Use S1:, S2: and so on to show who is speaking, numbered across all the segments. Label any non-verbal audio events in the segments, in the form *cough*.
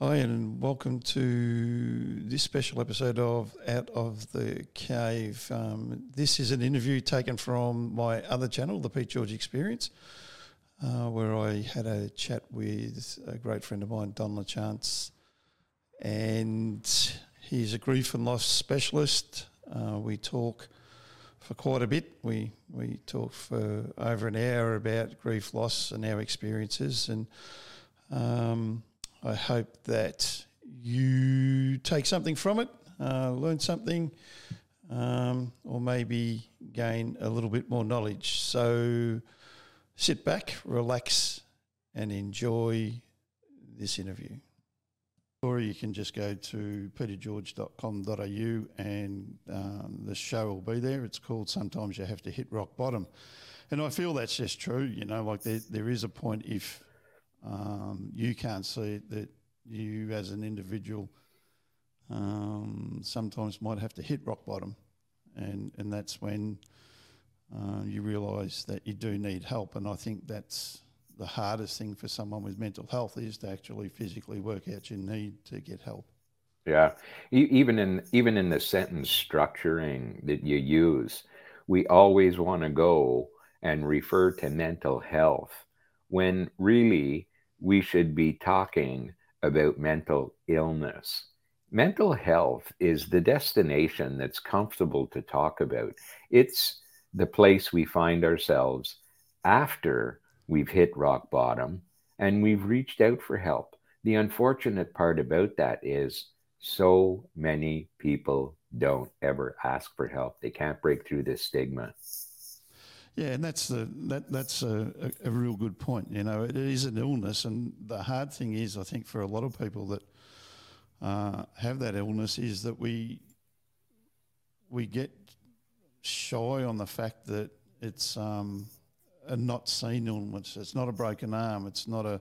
S1: Hi, and welcome to this special episode of Out of the Cave. Um, this is an interview taken from my other channel, the Pete George Experience, uh, where I had a chat with a great friend of mine, Don Lachance, and he's a grief and loss specialist. Uh, we talk for quite a bit. We we talk for over an hour about grief, loss, and our experiences, and. Um, I hope that you take something from it, uh, learn something, um, or maybe gain a little bit more knowledge. So sit back, relax, and enjoy this interview. Or you can just go to petergeorge.com.au and um, the show will be there. It's called Sometimes You Have to Hit Rock Bottom. And I feel that's just true, you know, like there, there is a point if um, you can't see it that you as an individual um, sometimes might have to hit rock bottom. And, and that's when uh, you realise that you do need help. And I think that's the hardest thing for someone with mental health is to actually physically work out your need to get help.
S2: Yeah, even in even in the sentence structuring that you use, we always want to go and refer to mental health when really we should be talking about mental illness. Mental health is the destination that's comfortable to talk about. It's the place we find ourselves after we've hit rock bottom and we've reached out for help. The unfortunate part about that is so many people don't ever ask for help. They can't break through this stigma.
S1: Yeah, and that's the that that's a, a, a, real good point. You know, it is an illness, and the hard thing is, I think, for a lot of people that uh, have that illness, is that we we get shy on the fact that it's um, a not seen illness. It's not a broken arm. It's not a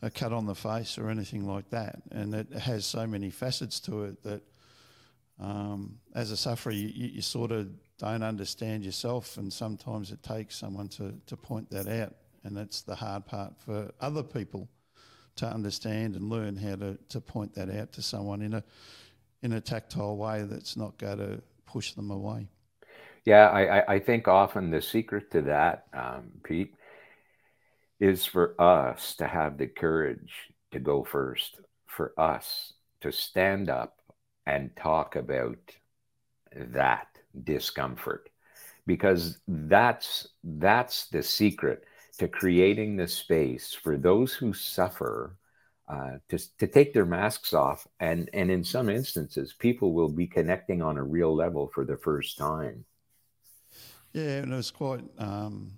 S1: a cut on the face or anything like that, and it has so many facets to it that. Um, as a sufferer, you, you sort of don't understand yourself, and sometimes it takes someone to, to point that out. And that's the hard part for other people to understand and learn how to, to point that out to someone in a in a tactile way that's not going to push them away.
S2: Yeah, I, I think often the secret to that, um, Pete, is for us to have the courage to go first, for us to stand up and talk about that discomfort. Because that's that's the secret to creating the space for those who suffer uh, to, to take their masks off. And and in some instances people will be connecting on a real level for the first time.
S1: Yeah and it was quite um,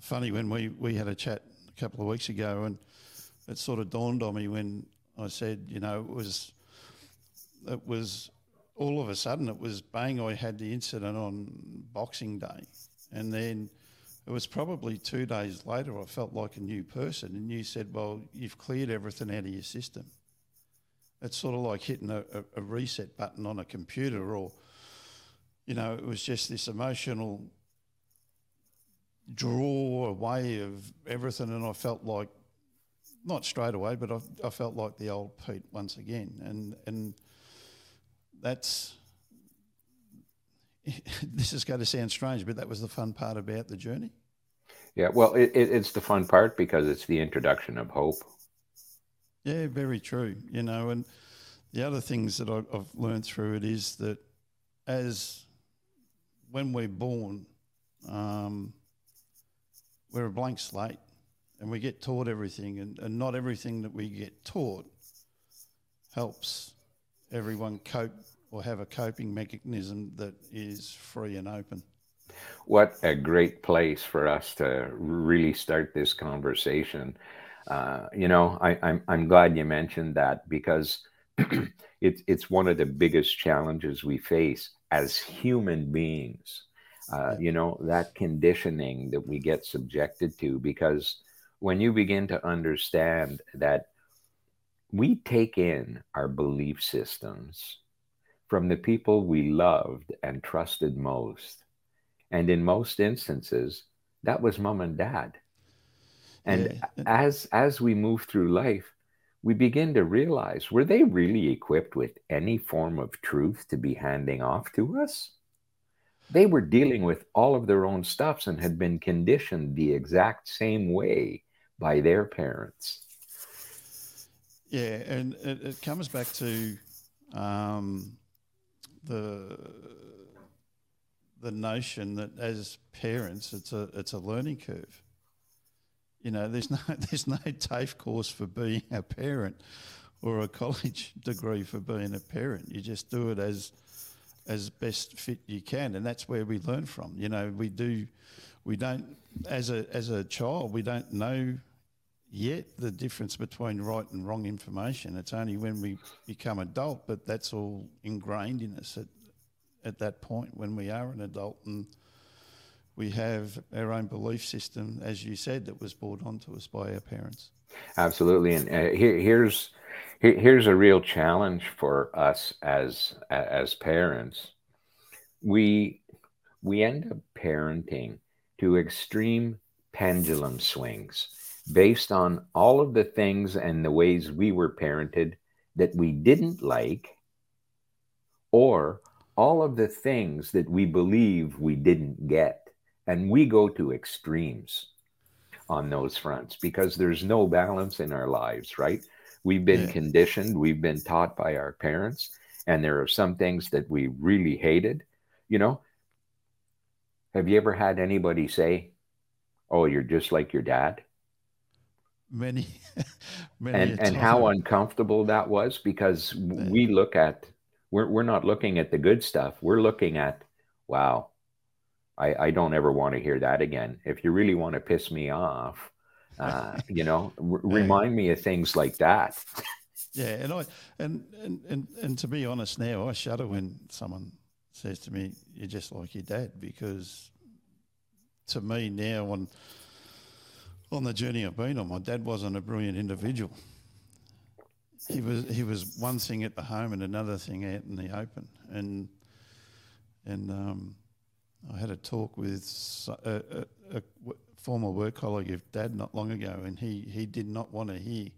S1: funny when we we had a chat a couple of weeks ago and it sort of dawned on me when i said you know it was it was all of a sudden it was bang, I had the incident on Boxing Day. And then it was probably two days later, I felt like a new person. And you said, Well, you've cleared everything out of your system. It's sort of like hitting a, a, reset button on a computer, or, you know, it was just this emotional draw away of everything. And I felt like, not straight away, but I, I felt like the old Pete once again. And, and, that's *laughs* this is going to sound strange, but that was the fun part about the journey.
S2: Yeah, well, it, it, it's the fun part because it's the introduction of hope.
S1: Yeah, very true. You know, and the other things that I've learned through it is that as when we're born, um, we're a blank slate and we get taught everything, and, and not everything that we get taught helps everyone cope or have a coping mechanism that is free and open.
S2: What a great place for us to really start this conversation. Uh, you know, I, am I'm, I'm glad you mentioned that because *clears throat* it's it's one of the biggest challenges we face as human beings. Uh, you know, that conditioning that we get subjected to, because when you begin to understand that we take in our belief systems from the people we loved and trusted most. And in most instances, that was mom and dad. And yeah. as as we move through life, we begin to realize were they really equipped with any form of truth to be handing off to us? They were dealing with all of their own stuffs and had been conditioned the exact same way by their parents.
S1: Yeah, and it, it comes back to um, the the notion that as parents, it's a it's a learning curve. You know, there's no *laughs* there's no TAFE course for being a parent or a college *laughs* degree for being a parent. You just do it as as best fit you can, and that's where we learn from. You know, we do we don't as a as a child we don't know yet the difference between right and wrong information. It's only when we become adult, but that's all ingrained in us at at that point when we are an adult and we have our own belief system, as you said, that was brought onto us by our parents.
S2: Absolutely, and uh, here, here's here, here's a real challenge for us as as parents. We we end up parenting to extreme pendulum swings based on all of the things and the ways we were parented that we didn't like, or all of the things that we believe we didn't get. And we go to extremes on those fronts because there's no balance in our lives, right? We've been yeah. conditioned, we've been taught by our parents, and there are some things that we really hated. You know, have you ever had anybody say, Oh, you're just like your dad?
S1: Many, *laughs* many
S2: and, and how uncomfortable that was because yeah. we look at, we're, we're not looking at the good stuff. We're looking at, wow, I, I don't ever want to hear that again. If you really want to piss me off, uh, *laughs* you know, r- remind me of things like that.
S1: Yeah, and I and, and and and to be honest, now I shudder when someone says to me, "You're just like your dad," because to me now, on on the journey I've been on, my dad wasn't a brilliant individual. He was he was one thing at the home and another thing out in the open, and and um, I had a talk with a, a, a, former work colleague of Dad not long ago, and he, he did not want to hear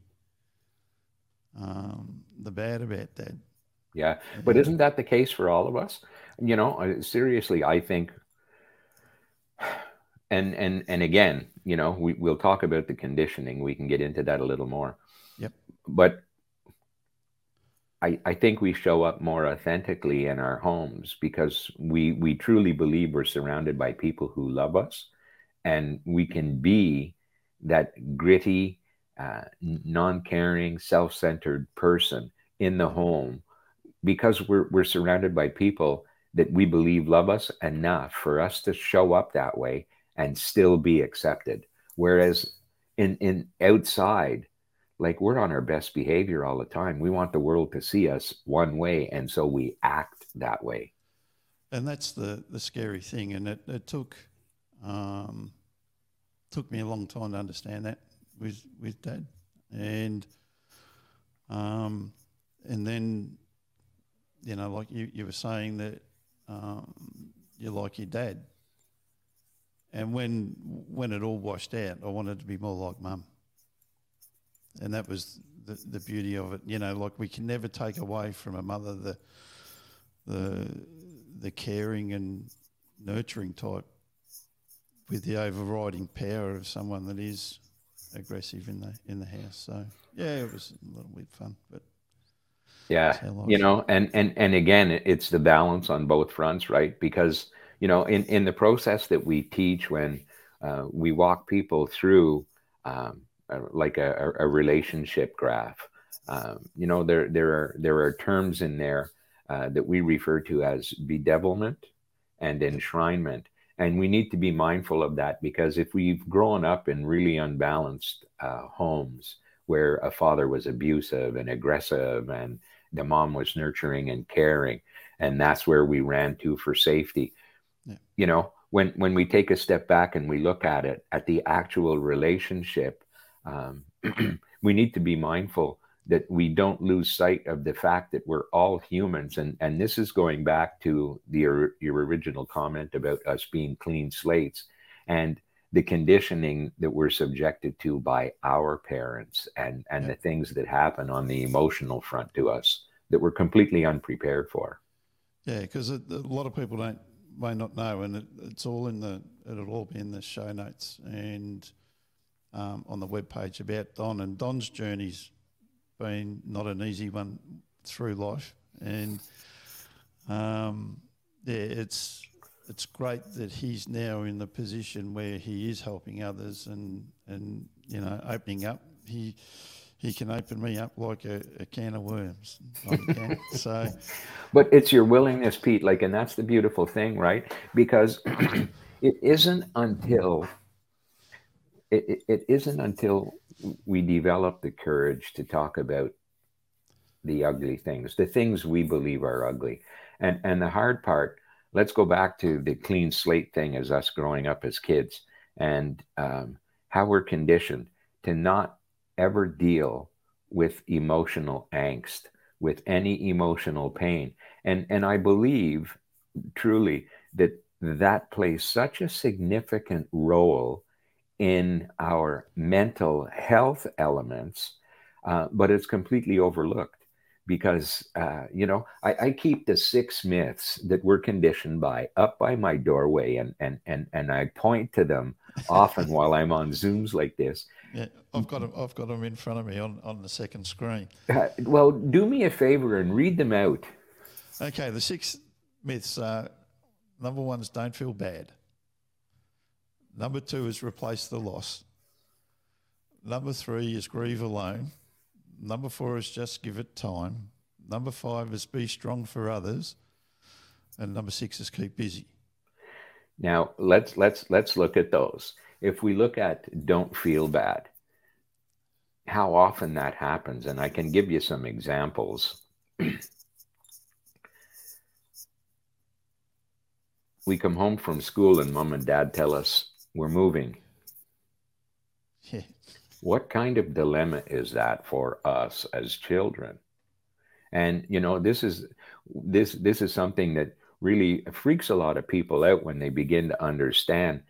S1: um, the bad about Dad.
S2: Yeah, but isn't that the case for all of us? You know, seriously, I think, and and and again, you know, we we'll talk about the conditioning. We can get into that a little more.
S1: Yep.
S2: But I, I think we show up more authentically in our homes because we we truly believe we're surrounded by people who love us, and we can be that gritty, uh, non-caring, self-centered person in the home because we're we're surrounded by people that we believe love us enough for us to show up that way and still be accepted. Whereas in in outside like we're on our best behavior all the time. We want the world to see us one way, and so we act that way.
S1: And that's the the scary thing. And it, it took um, took me a long time to understand that with with Dad, and um, and then you know, like you, you were saying that um, you're like your dad. And when when it all washed out, I wanted to be more like mum and that was the, the beauty of it. You know, like we can never take away from a mother the the the caring and nurturing type with the overriding power of someone that is aggressive in the in the house. So yeah, it was a little bit fun, but
S2: yeah, you know, and and and again, it's the balance on both fronts, right? Because you know, in in the process that we teach when uh, we walk people through. Um, like a, a, relationship graph. Um, you know, there there are there are terms in there uh, that we refer to as bedevilment and enshrinement, and we need to be mindful of that because if we've grown up in really unbalanced uh, homes where a father was abusive and aggressive and the mom was nurturing and caring, and that's where we ran to for safety. Yeah. You know, when when we take a step back and we look at it at the actual relationship um, *clears throat* we need to be mindful that we don't lose sight of the fact that we're all humans and and this is going back to the your original comment about us being clean slates and the conditioning that we're subjected to by our parents and and yeah. the things that happen on the emotional front to us that we're completely unprepared for.
S1: Yeah, because a lot of people don't may not know, and it, it's all in the it'll all be in the show notes and um, on the web page about Don and Don's journey's been not an easy one through life, and um, yeah, it's it's great that he's now in the position where he is helping others and and you know opening up. He he can open me up like a, a can of worms. *laughs* so,
S2: but it's your willingness, Pete. Like, and that's the beautiful thing, right? Because *clears throat* it isn't until it, it, it isn't until we develop the courage to talk about the ugly things, the things we believe are ugly, and and the hard part. Let's go back to the clean slate thing as us growing up as kids, and um, how we're conditioned to not ever deal with emotional angst, with any emotional pain. And, and I believe truly that that plays such a significant role in our mental health elements, uh, but it's completely overlooked because uh, you know I, I, keep the six myths that we're conditioned by up by my doorway and and and and I point to them often while I'm on zooms like this *laughs*
S1: yeah, I've got them. I've got them in front of me on, on the second screen.
S2: Uh, well, do me a favor and read them out.
S1: Okay, the six myths are number one is don't feel bad. Number two is replace the loss. Number three is grieve alone. Number four is just give it time. Number five is be strong for others. And number six is keep busy.
S2: Now let's let's let's look at those if we look at don't feel bad, how often that happens, and I can give you some examples. *clears throat* we come home from school and mom and dad tell us we're moving. What kind of dilemma is that for us as children? And you know, this is this this is something that really freaks a lot of people out when they begin to understand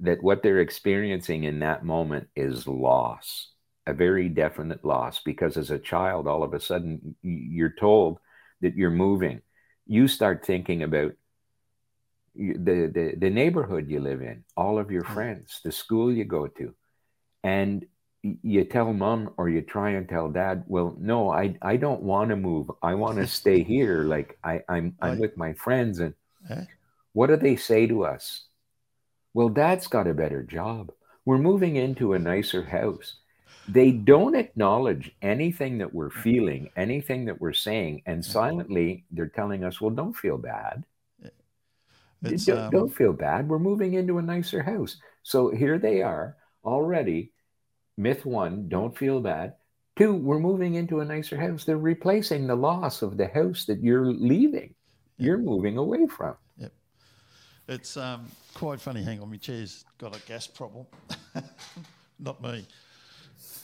S2: that what they're experiencing in that moment is loss, a very definite loss. Because as a child, all of a sudden you're told that you're moving. You start thinking about the, the, the neighborhood you live in, all of your hmm. friends, the school you go to. And you tell mom or you try and tell dad, well, no, I, I don't want to move. I want to *laughs* stay here. Like I, I'm, I'm with my friends. And eh? what do they say to us? Well, dad's got a better job. We're moving into a nicer house. They don't acknowledge anything that we're mm. feeling, anything that we're saying, and mm. silently they're telling us, well, don't feel bad. Eh. Don't, um... don't feel bad. We're moving into a nicer house. So here they are already. Myth one, don't feel bad. Two, we're moving into a nicer house. They're replacing the loss of the house that you're leaving, you're moving away from.
S1: Yep. It's um, quite funny. Hang on, my chair's got a gas problem. *laughs* Not me.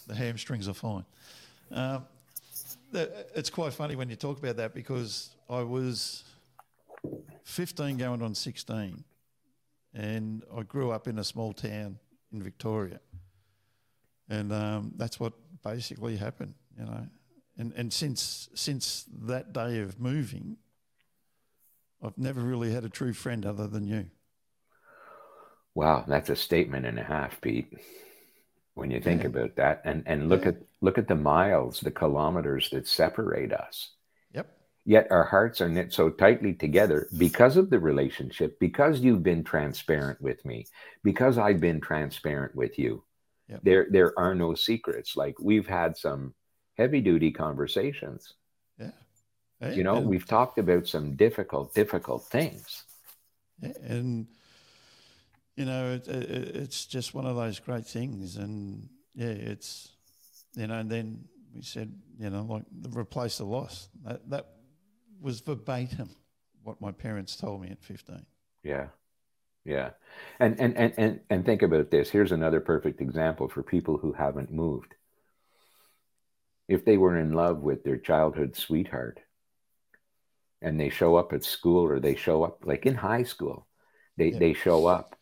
S1: The hamstrings are fine. Um, it's quite funny when you talk about that because I was 15 going on 16 and I grew up in a small town in Victoria. And um, that's what basically happened, you know. And, and since, since that day of moving, I've never really had a true friend other than you.
S2: Wow, that's a statement and a half, Pete. When you think yeah. about that, and and look yeah. at look at the miles, the kilometers that separate us.
S1: Yep.
S2: Yet our hearts are knit so tightly together because of the relationship, because you've been transparent with me, because I've been transparent with you. Yep. There there are no secrets. Like we've had some heavy duty conversations.
S1: Yeah.
S2: Hey, you know, we've talked about some difficult, difficult things.
S1: And you know, it, it, it's just one of those great things. And yeah, it's, you know, and then we said, you know, like replace the loss. That, that was verbatim what my parents told me at 15.
S2: Yeah. Yeah. And, and, and, and, and think about this. Here's another perfect example for people who haven't moved. If they were in love with their childhood sweetheart and they show up at school or they show up like in high school, they, yeah. they show up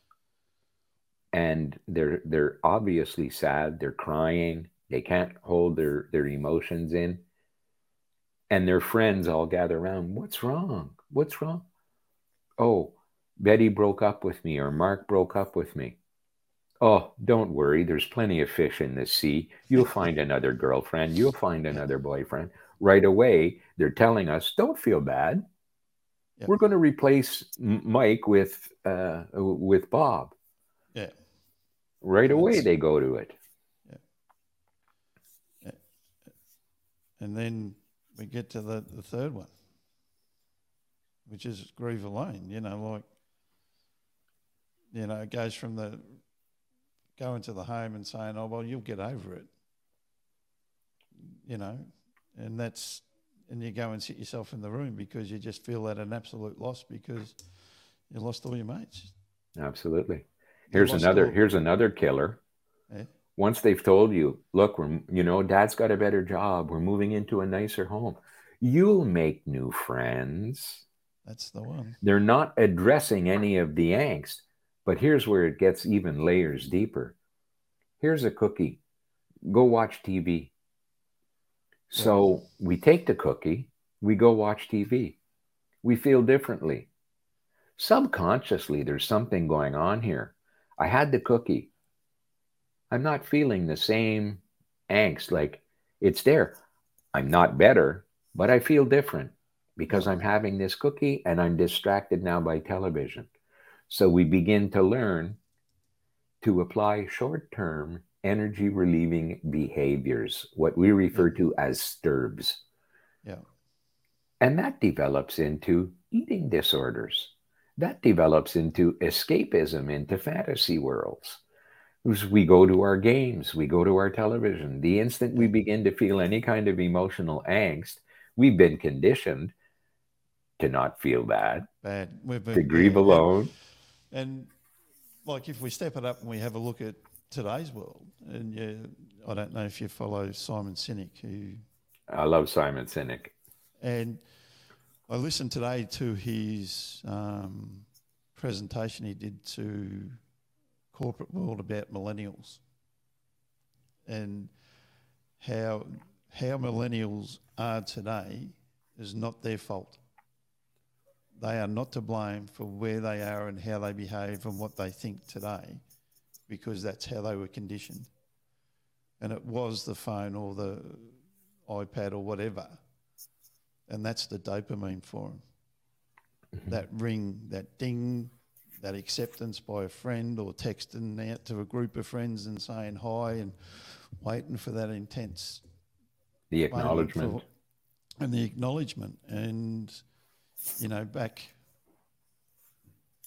S2: and they're they're obviously sad they're crying they can't hold their their emotions in and their friends all gather around what's wrong what's wrong oh betty broke up with me or mark broke up with me oh don't worry there's plenty of fish in the sea you'll find another girlfriend you'll find another boyfriend right away they're telling us don't feel bad yep. we're going to replace mike with uh, with bob
S1: yeah
S2: Right away, they go to it.
S1: Yeah. yeah. And then we get to the, the third one, which is grieve alone. You know, like, you know, it goes from the going to the home and saying, oh, well, you'll get over it. You know, and that's, and you go and sit yourself in the room because you just feel that an absolute loss because you lost all your mates.
S2: Absolutely. Here's another. Here's another killer. Eh? Once they've told you, look, we're you know, Dad's got a better job. We're moving into a nicer home. You'll make new friends.
S1: That's the one.
S2: They're not addressing any of the angst, but here's where it gets even layers deeper. Here's a cookie. Go watch TV. So we take the cookie, we go watch TV. We feel differently. Subconsciously, there's something going on here. I had the cookie. I'm not feeling the same angst. Like it's there. I'm not better, but I feel different because I'm having this cookie and I'm distracted now by television. So we begin to learn to apply short term energy relieving behaviors, what we refer to as STERBs.
S1: Yeah.
S2: And that develops into eating disorders that develops into escapism, into fantasy worlds. We go to our games, we go to our television. The instant we begin to feel any kind of emotional angst, we've been conditioned to not feel bad,
S1: bad. We've been,
S2: to grieve alone.
S1: And, and, like if we step it up and we have a look at today's world, and you, I don't know if you follow Simon Sinek, who
S2: I love Simon Sinek,
S1: and I listened today to his um, presentation he did to corporate world about millennials and how how millennials are today is not their fault. They are not to blame for where they are and how they behave and what they think today, because that's how they were conditioned. And it was the phone or the iPad or whatever and that's the dopamine for them. Mm-hmm. That ring, that ding, that acceptance by a friend or texting out to a group of friends and saying hi and waiting for that intense
S2: the acknowledgement
S1: for, and the acknowledgement and you know back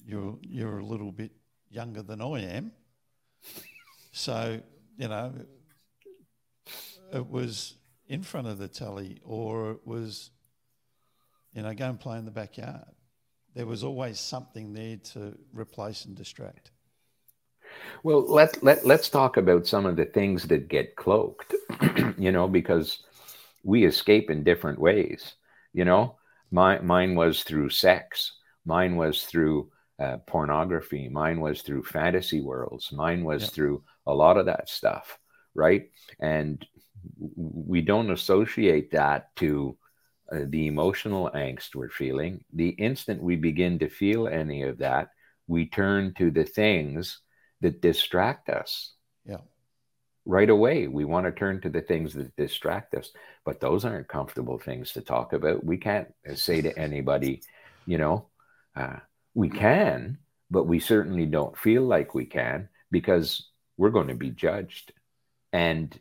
S1: you're you're a little bit younger than I am so you know it was in front of the telly or it was you know, go and play in the backyard. There was always something there to replace and distract.
S2: Well, let, let, let's talk about some of the things that get cloaked, *clears throat* you know, because we escape in different ways. You know, my, mine was through sex, mine was through uh, pornography, mine was through fantasy worlds, mine was yep. through a lot of that stuff, right? And we don't associate that to uh, the emotional angst we're feeling, the instant we begin to feel any of that, we turn to the things that distract us.
S1: Yeah.
S2: Right away, we want to turn to the things that distract us, but those aren't comfortable things to talk about. We can't say to anybody, you know, uh, we can, but we certainly don't feel like we can because we're going to be judged. And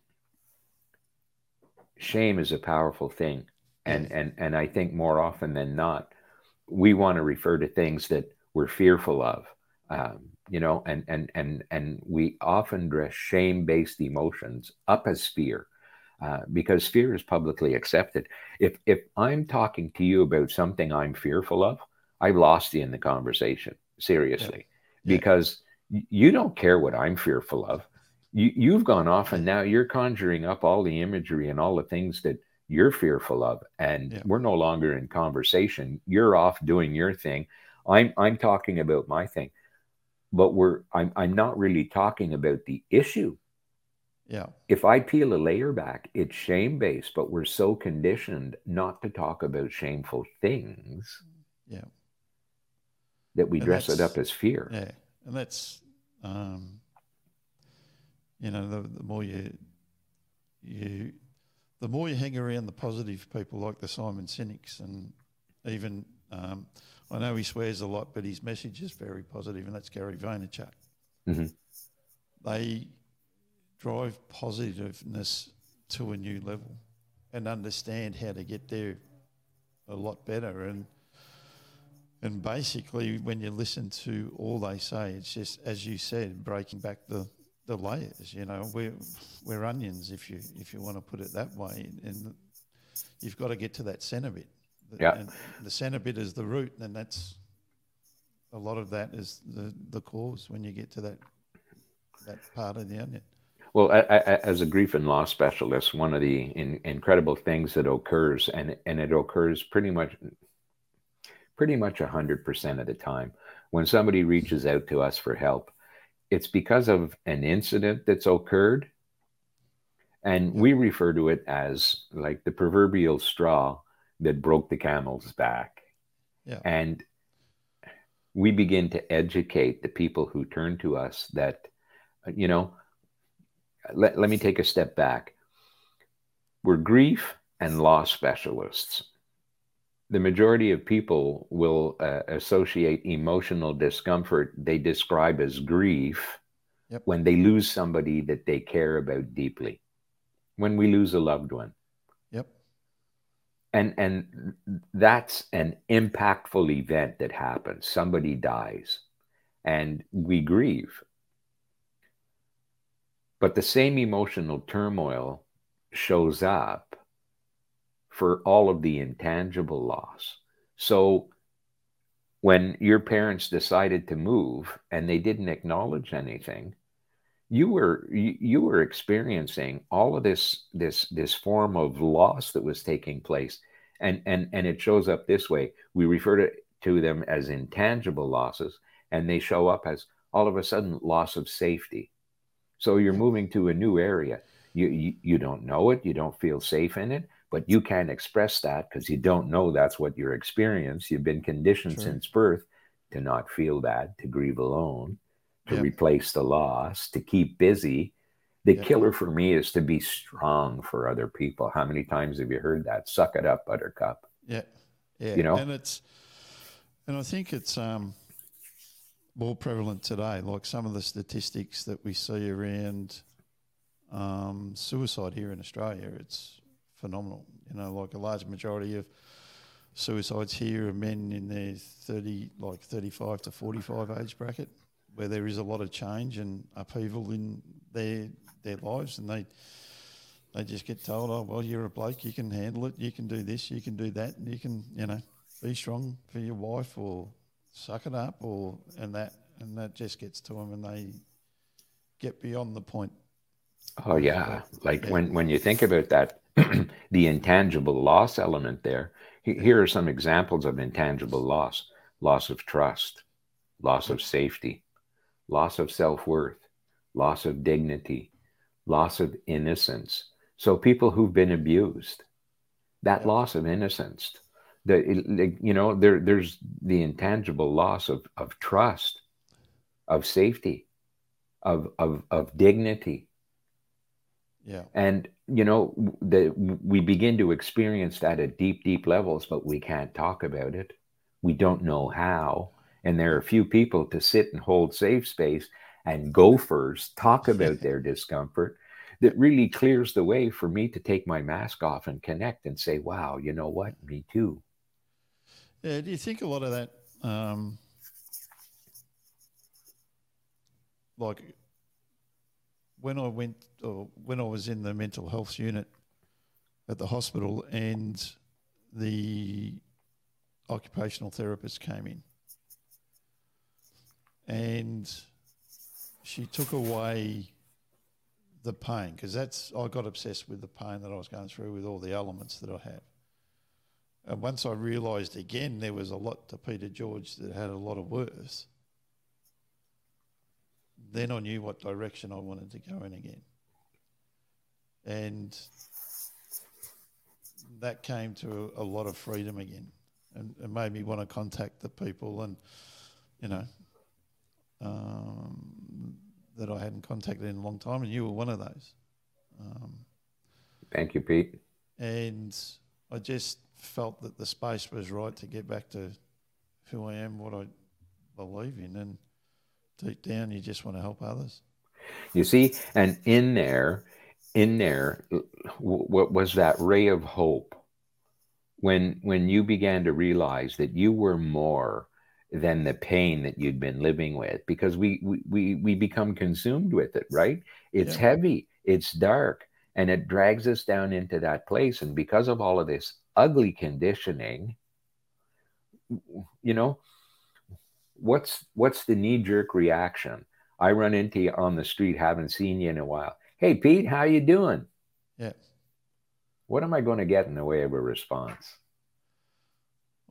S2: shame is a powerful thing and and and I think more often than not, we want to refer to things that we're fearful of, um, you know, and and and and we often dress shame-based emotions up as fear. Uh, because fear is publicly accepted. If if I'm talking to you about something I'm fearful of, I've lost you in the conversation seriously, yeah. Yeah. because you don't care what I'm fearful of. You you've gone off and now you're conjuring up all the imagery and all the things that you're fearful of and yeah. we're no longer in conversation you're off doing your thing i'm i'm talking about my thing but we're I'm I'm not really talking about the issue.
S1: Yeah.
S2: If I peel a layer back, it's shame based, but we're so conditioned not to talk about shameful things.
S1: Yeah.
S2: That we
S1: And
S2: dress it up as fear.
S1: Yeah, and that's um, you know the, the more you you the more you hang around the positive people like the Simon Sinek's and even um, I know he swears a lot, but his message is very positive, and that's Gary Vaynerchuk.
S2: Mhm.
S1: They drive positiveness to a new level and understand how to get there a lot better and and basically, when you listen to all they say, it's just as you said, breaking back the, the layers. You know, we're we're onions if you if you want to put it that way, and you've got to get to that centre bit. The-
S2: Yeah.
S1: The centre bit is the root, and that's a lot of that is the the cause when you get to that that part of the onion.
S2: Well, I, I, as a grief and loss specialist, one of the in, incredible things that occurs, and and it occurs pretty much, pretty much hundred percent of the time, when somebody reaches out to us for help, it's because of an incident that's occurred, and we refer to it as like the proverbial straw that broke the camel's back,
S1: Yeah.
S2: and we begin to educate the people who turn to us that, you know let, let me take a step back. We're grief and loss specialists. The majority of people will uh, associate emotional discomfort they describe as grief
S1: Yep.
S2: when they lose somebody that they care about deeply, when we lose a loved one. And, and that's an impactful event that happens. Somebody dies and we grieve. But the same emotional turmoil shows up for all of the intangible loss. So when your parents decided to move and they didn't acknowledge anything, you were you, you were experiencing all of this this this form of loss that was taking place. And and and it shows up this way. We refer to, to them as intangible losses, and they show up as all of a sudden loss of safety. So you're moving to a new area. You, you you don't know it. You don't feel safe in it, but you can't express that because you don't know that's what you're experiencing. You've been conditioned
S1: True.
S2: since birth to not feel that, to grieve alone, to
S1: Yep.
S2: replace the loss, to keep busy. The
S1: Yep.
S2: killer for me is to be strong for other people. How many times have you heard that? Suck it up, Buttercup.
S1: Yeah, yeah.
S2: You know?
S1: and it's, and I think it's um, more prevalent today. Like some of the statistics that we see around um, suicide here in Australia, it's phenomenal. You know, like a large majority of suicides here are men in their thirty, like thirty-five to forty-five age bracket, where there is a lot of change and upheaval in their their lives, and they they just get told, oh, well, you're a bloke, you can handle it, you can do this, you can do that, and you can, you know, be strong for your wife or suck it up or, and that, and that just gets to them and they get beyond the point.
S2: Oh yeah, like
S1: Yeah.
S2: when when you think about that, *clears throat* the intangible loss element there. Here are some examples of intangible loss: loss of trust, loss of safety, loss of self worth, loss of dignity, loss of innocence. So people who've been abused, that
S1: Yeah.
S2: loss of innocence, the you know there there's the intangible loss of of trust, of safety, of of of dignity
S1: Yeah.
S2: and you know the, we begin to experience that at deep deep levels but we can't talk about it we don't know how and there are a few people to sit and hold safe space and gophers talk *laughs* about their discomfort that really clears the way for me to take my mask off and connect and say wow you know what me too
S1: Yeah. Do you think a lot of that, um, like when I went or when I was in the mental health unit at the hospital and the occupational therapist came in and she took away the pain because that's I got obsessed with the pain that I was going through with all the elements that I have. And once I realised again there was a lot to Peter George that had a lot of worth, then I knew what direction I wanted to go in again. And that came to a, lot of freedom again and, and, made me want to contact the people and, you know, um, that I hadn't contacted in a long time. And you were one of those. Um,
S2: Thank you, Pete.
S1: And I just felt that the space was right to get back to who I am, what I believe in. And deep down, you just want to help others.
S2: You see, and in there, in there, what was that ray of hope when when you began to realize that you were more than the pain that you'd been living with because we we we become consumed with it right? It's yeah. heavy it's dark and it drags us down into that place and because of all of this ugly conditioning you know what's what's the knee jerk reaction? I run into you on the street haven't seen you in a while. Hey pete how you doing?
S1: Yeah.
S2: What am i going to get in the way of a response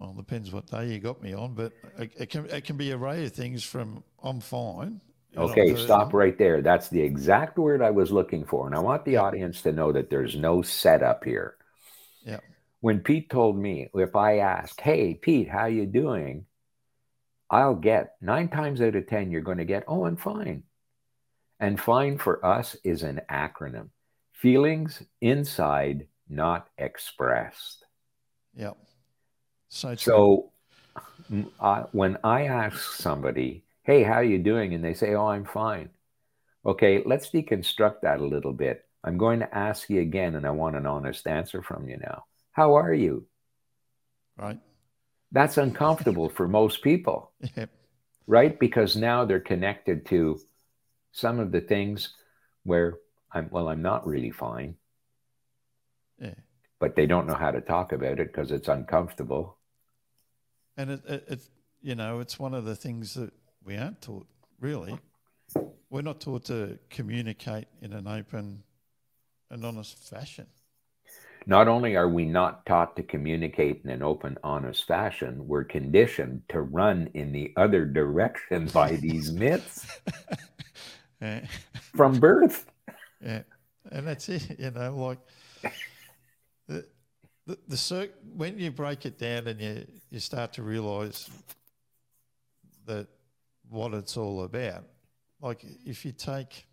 S1: well, it depends what day you got me on, but it, it can it can be a array of things from I'm fine.
S2: Okay, stop right there. That's the exact word I was looking for, and I want the audience to know that there's no setup here.
S1: Yeah.
S2: When Pete told me, if I ask, "Hey, Pete, how you doing?" I'll get nine times out of ten, you're going to get, "Oh, I'm fine." And fine for us is an acronym: feelings inside, not expressed.
S1: Yeah.
S2: So, so uh, when I ask somebody, "Hey, how are you doing?" and they say, "Oh, I'm fine," okay, let's deconstruct that a little bit. I'm going to ask you again, and I want an honest answer from you now. How are you?
S1: Right.
S2: That's uncomfortable for most people, *laughs* right? Because now they're connected to some of the things where I'm. Well, I'm not really fine.
S1: Yeah.
S2: But they don't know how to talk about it because it's uncomfortable.
S1: And it, it, it, you know, it's one of the things that we aren't taught, really. We're not taught to communicate in an open and honest fashion.
S2: Not only are we not taught to communicate in an open, honest fashion, we're conditioned to run in the other direction *laughs* by these myths *laughs* yeah. from birth.
S1: Yeah. And that's it, you know, like the, the when you break it down and you, you start to realize that what it's all about, like if you take,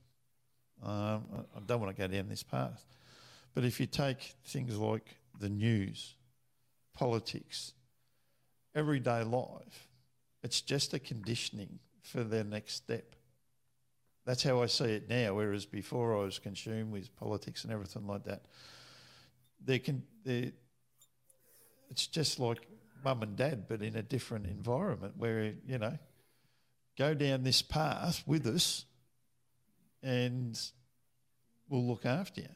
S1: um, I don't want to go down this path, but if you take things like the news, politics, everyday life, it's just a conditioning for their next step. That's how I see it now, whereas before I was consumed with politics and everything like that. They can, they, it's just like mum and dad, but in a different environment where, you know, go down this path with us and we'll look after you.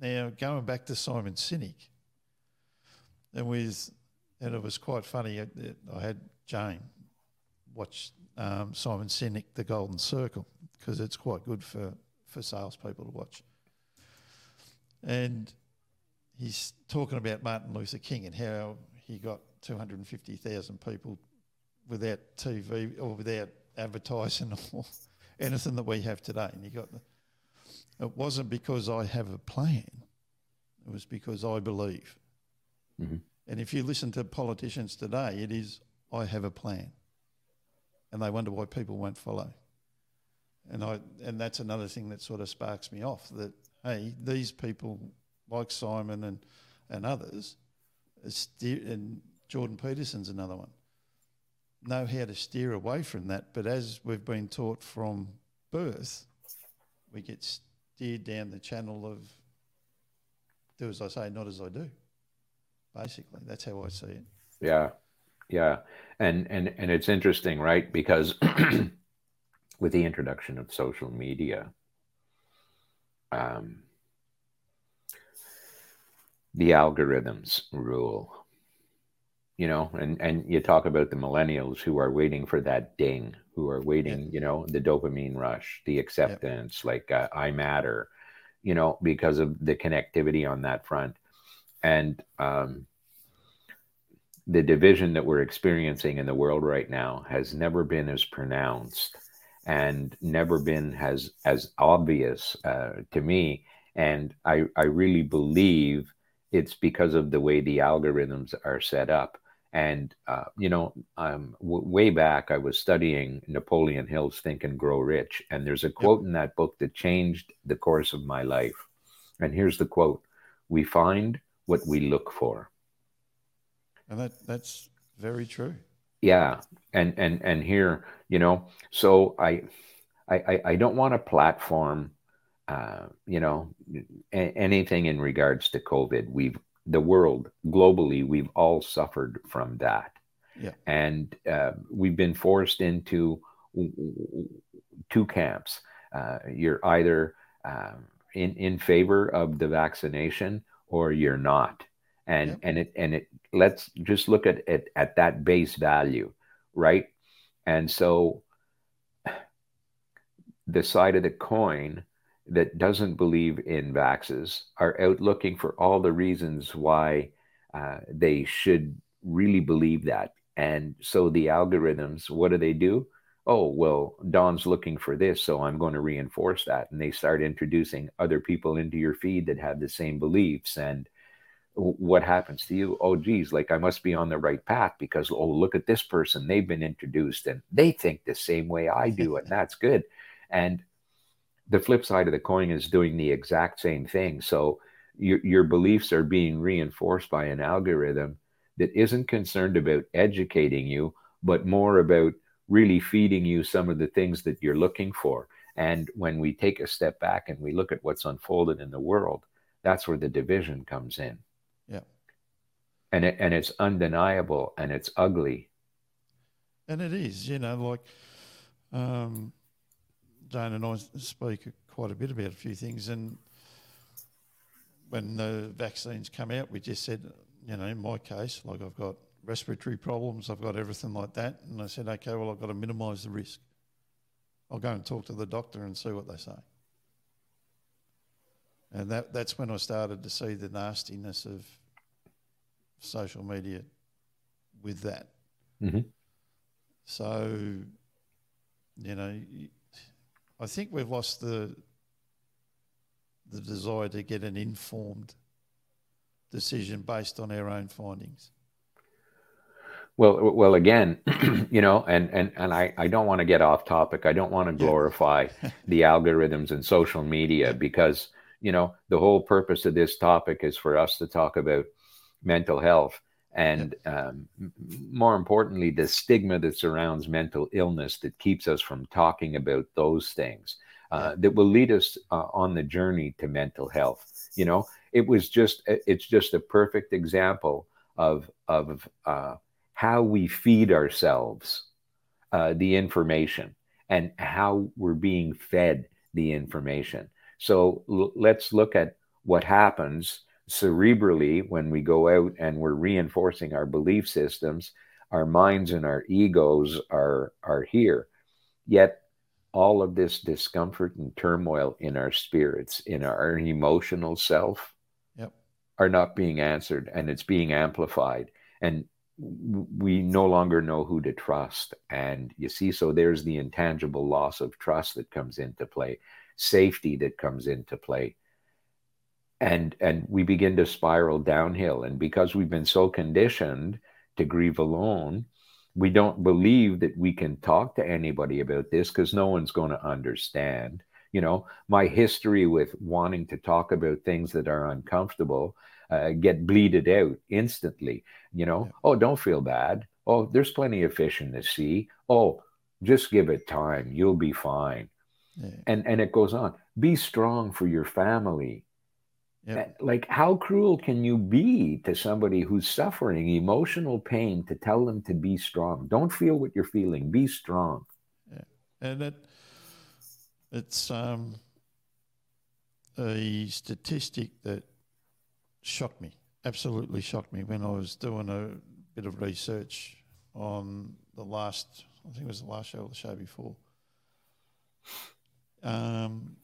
S1: Now, going back to Simon Sinek, and with, and it was quite funny, I had Jane watch um, Simon Sinek, The Golden Circle, because it's quite good for, for salespeople to watch. And he's talking about Martin Luther King and how he got 250,000 people without TV or without advertising *laughs* or anything that we have today. And he got the, it wasn't because I have a plan, it was because I believe. Mm-hmm. And if you listen to politicians today, it is I have a plan. And they wonder why people won't follow. And I and that's another thing that sort of sparks me off that hey, these people like Simon and, and others, steer, and Jordan Peterson's another one, know how to steer away from that. But as we've been taught from birth, we get steered down the channel of do as I say, not as I do. Basically, that's how I see it.
S2: Yeah, yeah, and and and it's interesting, right? Because *clears throat* with the introduction of social media, um, the algorithms rule you know and and you talk about the millennials who are waiting for that ding who are waiting yeah. you know the dopamine rush the acceptance yeah. like uh, i matter you know because of the connectivity on that front and um, the division that we're experiencing in the world right now has never been as pronounced and never been as as obvious uh, to me. And I I really believe it's because of the way the algorithms are set up. And uh, you know, um, w- way back, I was studying Napoleon Hill's Think and Grow Rich, and there's a quote in that book that changed the course of my life. And here's the quote: "We find what we look for."
S1: And that that's very true.
S2: Yeah, and and and here, you know, so I, I, I don't want a platform, uh, you know, a- anything in regards to COVID. We've the world globally, we've all suffered from that,
S1: yeah,
S2: and uh, we've been forced into two camps. Uh, you're either um, in in favor of the vaccination or you're not and yep. and it and it let's just look at it at that base value right and so *sighs* the side of the coin that doesn't believe in vaxes are out looking for all the reasons why uh, they should really believe that. And so the algorithms what do they do? Oh well don's looking for this so i'm going to reinforce that. And they start introducing other people into your feed that have the same beliefs. And what happens to you? Oh geez like i must be on the right path because oh look at this person. They've been introduced and they think the same way i do and *laughs* that's good. And the flip side of the coin is doing the exact same thing so your, your beliefs are being reinforced by an algorithm that isn't concerned about educating you but more about really feeding you some of the things that you're looking for and when we take a step back and we look at what's unfolded in the world that's where the division comes in
S1: yeah.
S2: And it, and it's undeniable and it's ugly.
S1: And it is, you know, like um, Jane and I speak quite a bit about a few things. And when the vaccines come out, we just said, you know, in my case, like I've got respiratory problems, I've got everything like that. And I said, okay, well, I've got to minimise the risk. I'll go and talk to the doctor and see what they say. And that, that's when I started to see the nastiness of social media with that.
S2: Mm-hmm.
S1: So, you know, I think we've lost the the desire to get an informed decision based on our own findings.
S2: Well, well, again, *clears throat* you know, and and and I, I don't want to get off topic. I don't want to glorify *laughs* the algorithms and social media because you know, the whole purpose of this topic is for us to talk about mental health and um, more importantly, the stigma that surrounds mental illness that keeps us from talking about those things uh, that will lead us uh, on the journey to mental health. You know, it was just it's just a perfect example of of uh, how we feed ourselves uh, the information and how we're being fed the information. So l- let's look at what happens cerebrally when we go out and we're reinforcing our belief systems. Our minds and our egos are are here, yet all of this discomfort and turmoil in our spirits, in our emotional self,
S1: yep.
S2: are not being answered, and it's being amplified. And we no longer know who to trust. And you see, so there's the intangible loss of trust that comes into play safety that comes into play and and we begin to spiral downhill and because we've been so conditioned to grieve alone we don't believe that we can talk to anybody about this because no one's going to understand you know my history with wanting to talk about things that are uncomfortable uh, get bleeded out instantly you know yeah. oh don't feel bad oh there's plenty of fish in the sea oh just give it time you'll be fine yeah. And and it goes on. Be strong for your family. Yep. Like how cruel can you be to somebody who's suffering emotional pain to tell them to be strong? Don't feel what you're feeling. Be strong.
S1: Yeah. And it it's um a statistic that shocked me, absolutely shocked me when I was doing a bit of research on the last, I think it was the last show or the show before um,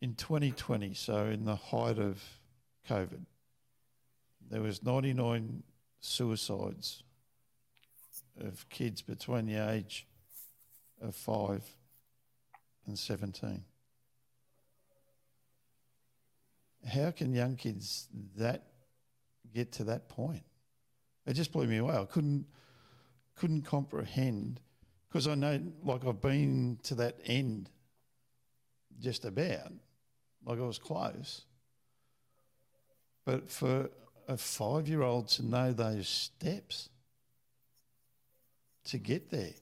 S1: in 2020, so in the height of COVID, there was 99 suicides of kids between the age of five and 17. How can young kids that get to that point? It just blew me away. I couldn't couldn't comprehend because I know, like, I've been to that end just about, like, I was close. But for a five year old to know those steps to get there,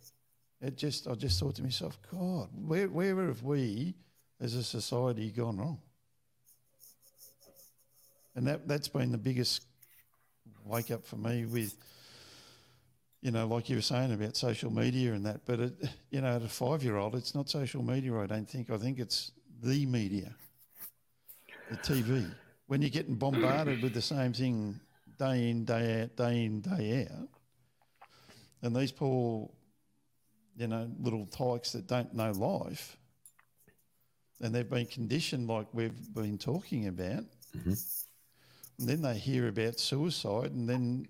S1: it just, I just thought to myself, God, where, where have we as a society gone wrong? And that, that's been the biggest wake up for me with you know, like you were saying about social media and that. But it, you know, at a five-year-old, it's not social media. I don't think. I think it's the media, the TV. When you're getting bombarded with the same thing day in, day out, day in, day out, and these poor, you know, little tykes that don't know life, and they've been conditioned like we've been talking about. Mm-hmm. And then they hear about suicide, and then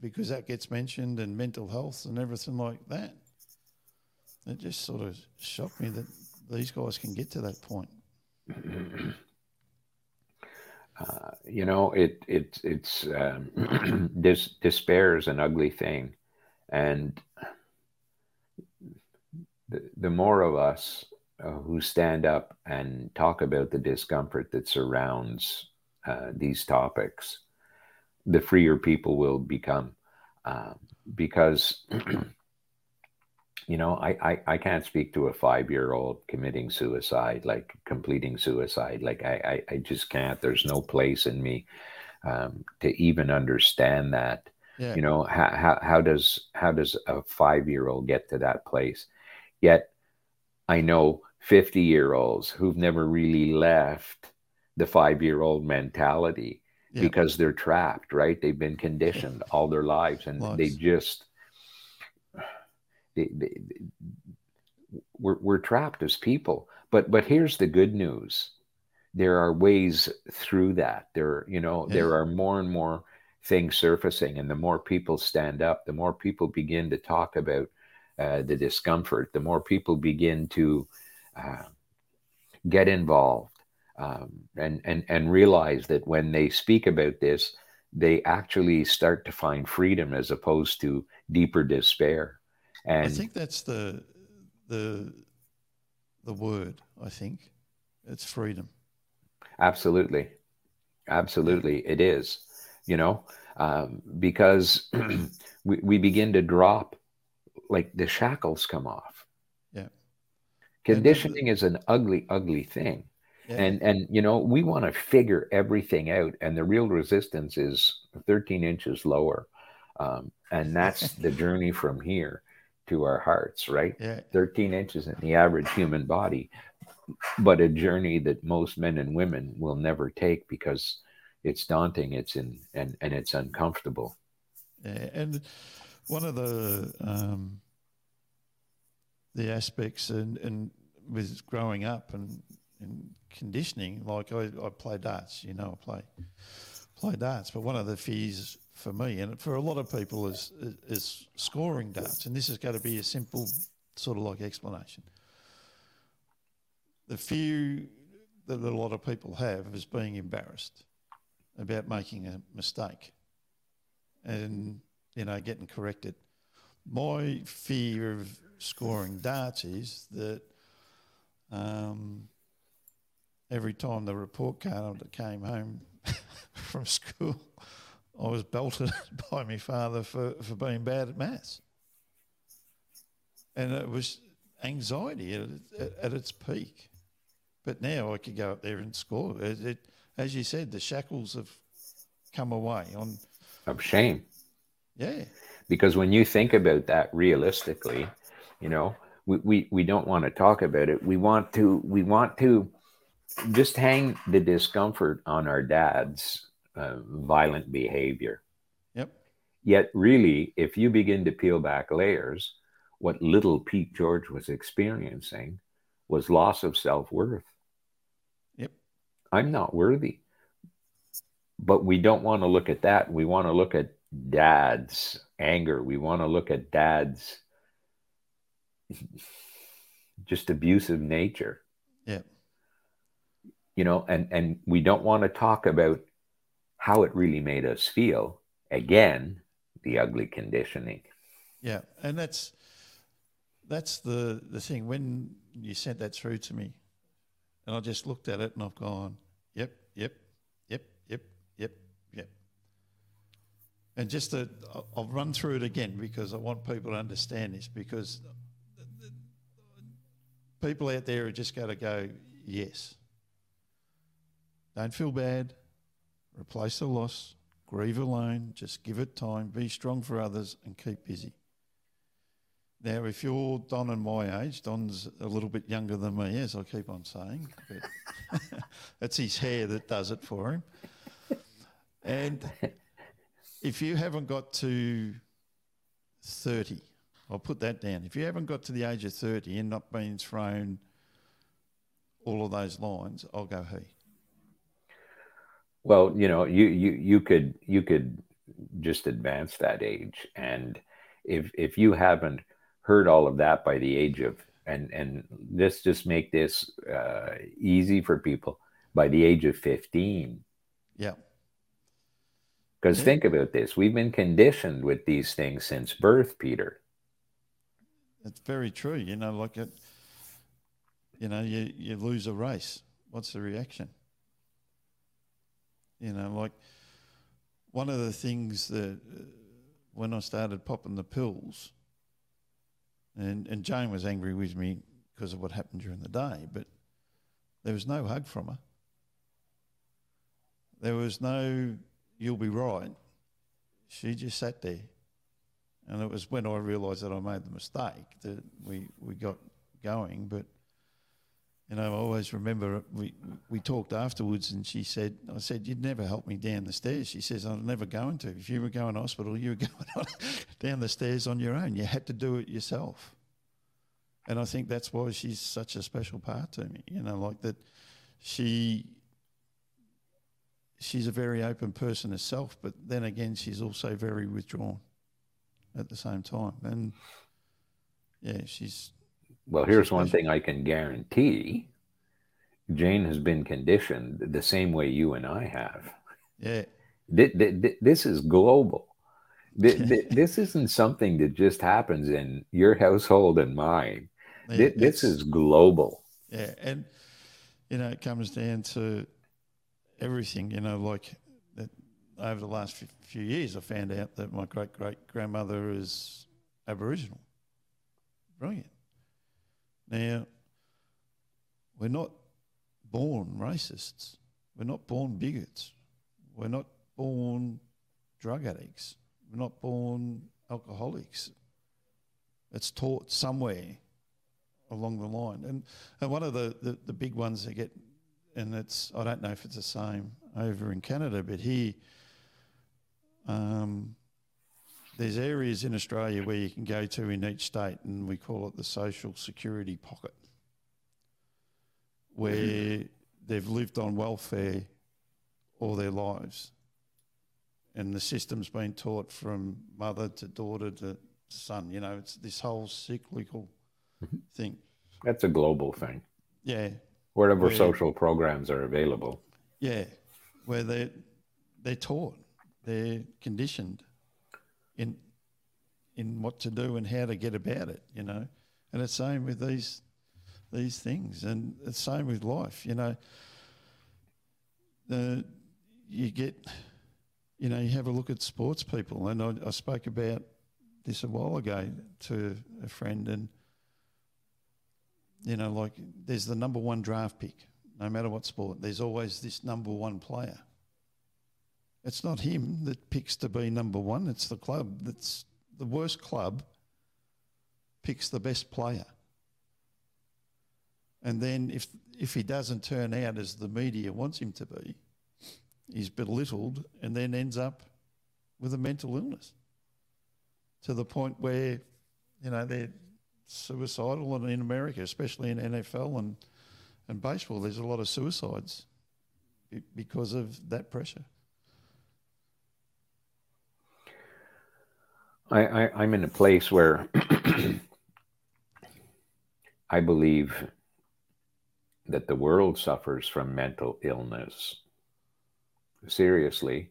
S1: because that gets mentioned and mental health and everything like that. It just sort of shocked me that these guys can get to that point. *clears throat*
S2: Uh, you know, it it it's um, *clears throat* this despair is an ugly thing, and the the more of us uh, who stand up and talk about the discomfort that surrounds uh, these topics, the freer people will become. Um, because, *clears throat* you know, I, I, I, can't speak to a five year old committing suicide, like completing suicide. Like, I, I, I just can't. There's no place in me um, to even understand that. Yeah. You know, how, how, how does how does a five year old get to that place? Yet, I know 50 year olds who've never really left the five year old mentality yeah. because they're trapped, right? They've been conditioned all their lives and Lots. they just they, they, we're, we're trapped as people. But but here's the good news. There are ways through that. There, you know, yeah. there are more and more things surfacing, and the more people stand up, the more people begin to talk about uh, the discomfort, the more people begin to uh, get involved um, and and and realize that when they speak about this, they actually start to find freedom as opposed to deeper despair. And I
S1: think that's the the the word. I think it's freedom.
S2: Absolutely, absolutely, it is. You know, um, because *clears throat* we we begin to drop, like the shackles come off.
S1: Yeah.
S2: Conditioning is an ugly, ugly thing yeah. And and you know, we want to figure everything out, and the real resistance is 13 inches lower. Um, and that's *laughs* the journey from here to our hearts, right?
S1: Yeah.
S2: 13 inches in the average human body, but a journey that most men and women will never take because it's daunting, it's in and and it's uncomfortable.
S1: Yeah, and one of the um, the aspects and and with growing up and and conditioning, like I, I play darts, you know, I play play darts. But one of the fears for me and for a lot of people is, is, scoring darts, and this is going to be a simple sort of like explanation. The fear that a lot of people have is being embarrassed about making a mistake, and you know getting corrected. My fear of scoring darts is that. Um, every time the report card came home *laughs* from school, I was belted *laughs* by my father for, for being bad at maths. And it was anxiety at, at, at its peak. But now I could go up there and score. It, it, as you said, the shackles have come away on
S2: of shame.
S1: Yeah.
S2: Because when you think about that realistically, you know, we, we, we don't want to talk about it. We want to we want to just hang the discomfort on our dad's uh, violent behavior.
S1: Yep.
S2: Yet, really, if you begin to peel back layers, what little Pete George was experiencing was loss of self worth.
S1: Yep.
S2: I'm not worthy. But we don't want to look at that. We want to look at dad's anger. We want to look at dad's just abusive nature.
S1: Yeah.
S2: You know, and and we don't want to talk about how it really made us feel. Again, the ugly conditioning.
S1: Yeah, and that's that's the the thing. When you sent that through to me, and I just looked at it and I've gone, yep, yep, yep, yep, yep, yep. And just to, I'll run through it again because I want people to understand this because people out there are just going to go, yes. Don't feel bad. Replace the loss. Grieve alone. Just give it time. Be strong for others and keep busy. Now, if you're Don and my age, Don's a little bit younger than me, as I keep on saying, but *laughs* it's his hair that does it for him. And if you haven't got to 30, I'll put that down. If you haven't got to the age of 30 and not been thrown all of those lines, I'll go he.
S2: Well, you know, you you you could you could just advance that age, and if if you haven't heard all of that by the age of and and let's just make this uh, easy for people by the age of fifteen.
S1: Yeah.
S2: Because yeah. think about this: we've been conditioned with these things since birth, Peter.
S1: It's very true. You know, like it. You know, you you lose a race. What's the reaction? You know, like one of the things that uh, when I started popping the pills, and, and Jane was angry with me because of what happened during the day, but there was no hug from her. There was no, you'll be right. She just sat there. And it was when I realised that I made the mistake that we, we got going. But know, I always remember we we talked afterwards, and she said, "I said you'd never help me down the stairs." She says, "I'm never going to. If you were going to hospital, you were *laughs* going down the stairs on your own. You had to do it yourself." And I think that's why she's such a special part to me. You know, like that, she she's a very open person herself, but then again, she's also very withdrawn at the same time. And yeah, she's
S2: well, here's one thing I can guarantee Jane has been conditioned the same way you and I have.
S1: Yeah.
S2: This is global. *laughs* This isn't something that just happens in your household and mine. This is global.
S1: Yeah. And, you know, it comes down to everything, you know, like that over the last few years, I found out that my great great grandmother is Aboriginal. Brilliant. Now, we're not born racists. We're not born bigots. We're not born drug addicts. We're not born alcoholics. It's taught somewhere along the line. And, and one of the, the, the big ones that get, and it's, I don't know if it's the same over in Canada, but here, um, there's areas in Australia where you can go to in each state, and we call it the social security pocket, where mm-hmm. they've lived on welfare all their lives. And the system's been taught from mother to daughter to son. You know, it's this whole cyclical thing.
S2: That's a global thing.
S1: Yeah.
S2: Wherever where, social programs are available.
S1: Yeah. Where they're, they're taught, they're conditioned in in what to do and how to get about it, you know. And it's the same with these these things, and it's the same with life, you know. The you get, you know, you have a look at sports people, and I, I spoke about this a while ago to a friend, and you know, like there's the number one draft pick, no matter what sport. There's always this number one player it's not him that picks to be number one. It's the club that's the worst club picks the best player. And then if if he doesn't turn out as the media wants him to be, he's belittled and then ends up with a mental illness to the point where, you know, they're suicidal and in America, especially in NFL and, and baseball, there's a lot of suicides because of that pressure.
S2: I, I, am in a place where *clears throat* I believe that the world suffers from mental illness. Seriously,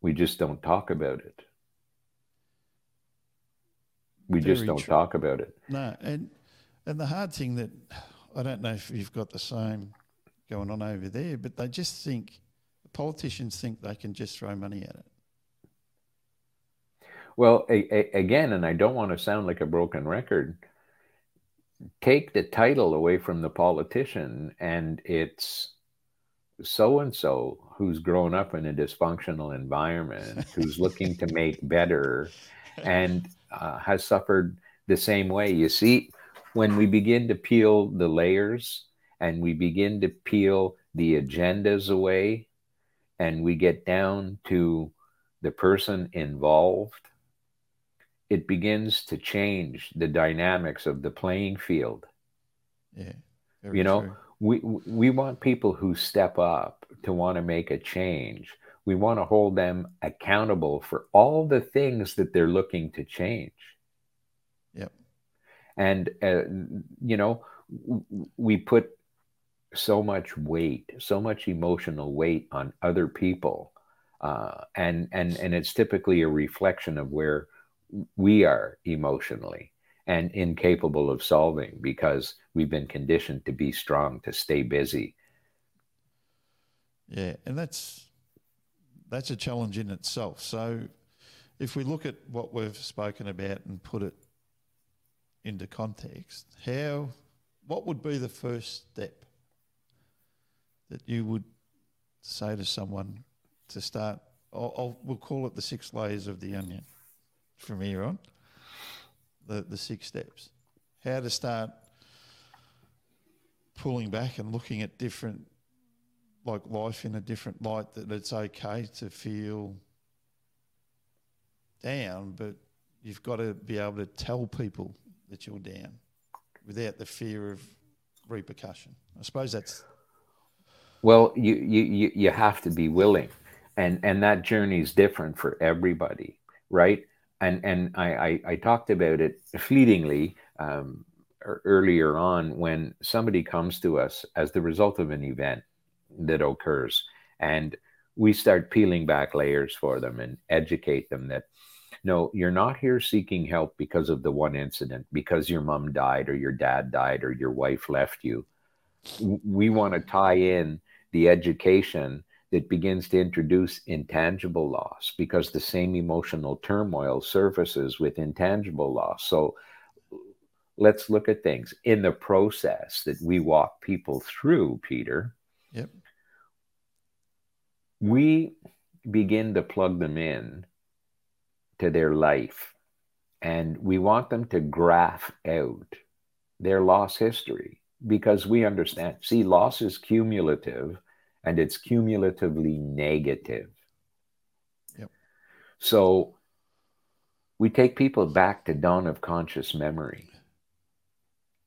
S2: we just don't talk about it. We Very just don't true. talk about it.
S1: No, and and the hard thing that I don't know if you've got the same going on over there, but they just think politicians think they can just throw money at it.
S2: Well, a, a, again, and I don't want to sound like a broken record, take the title away from the politician and it's so and so who's grown up in a dysfunctional environment, *laughs* who's looking to make better, and uh, has suffered the same way. You see, when we begin to peel the layers and we begin to peel the agendas away and we get down to the person involved, it begins to change the dynamics of the playing field.
S1: Yeah.
S2: You know, true. we we want people who step up to want to make a change. We want to hold them accountable for all the things that they're looking to change.
S1: Yep.
S2: And uh, you know, we put so much weight, so much emotional weight on other people, uh, and and and it's typically a reflection of where we are emotionally and incapable of solving because we've been conditioned to be strong, to stay busy.
S1: Yeah, and that's that's a challenge in itself. So if we look at what we've spoken about and put it into context, how what would be the first step that you would say to someone to start? I'll, I'll, we'll call it the six layers of the onion from here on. The the six steps, how to start pulling back and looking at different, like life in a different light. That it's okay to feel down, but you've got to be able to tell people that you're down without the fear of repercussion. I suppose that's.
S2: Well, you you you have to be willing, and and that journey is different for everybody, right? And and I, I, I talked about it fleetingly um, earlier on when somebody comes to us as the result of an event that occurs, and we start peeling back layers for them and educate them that no, you're not here seeking help because of the one incident, because your mom died or your dad died or your wife left you. We want to tie in the education that begins to introduce intangible loss because the same emotional turmoil surfaces with intangible loss. So let's look at things in the process that we walk people through, Peter.
S1: Yep.
S2: We begin to plug them in to their life and we want them to graph out their loss history because we understand see loss is cumulative and it's cumulatively negative.
S1: Yep.
S2: So we take people back to dawn of conscious memory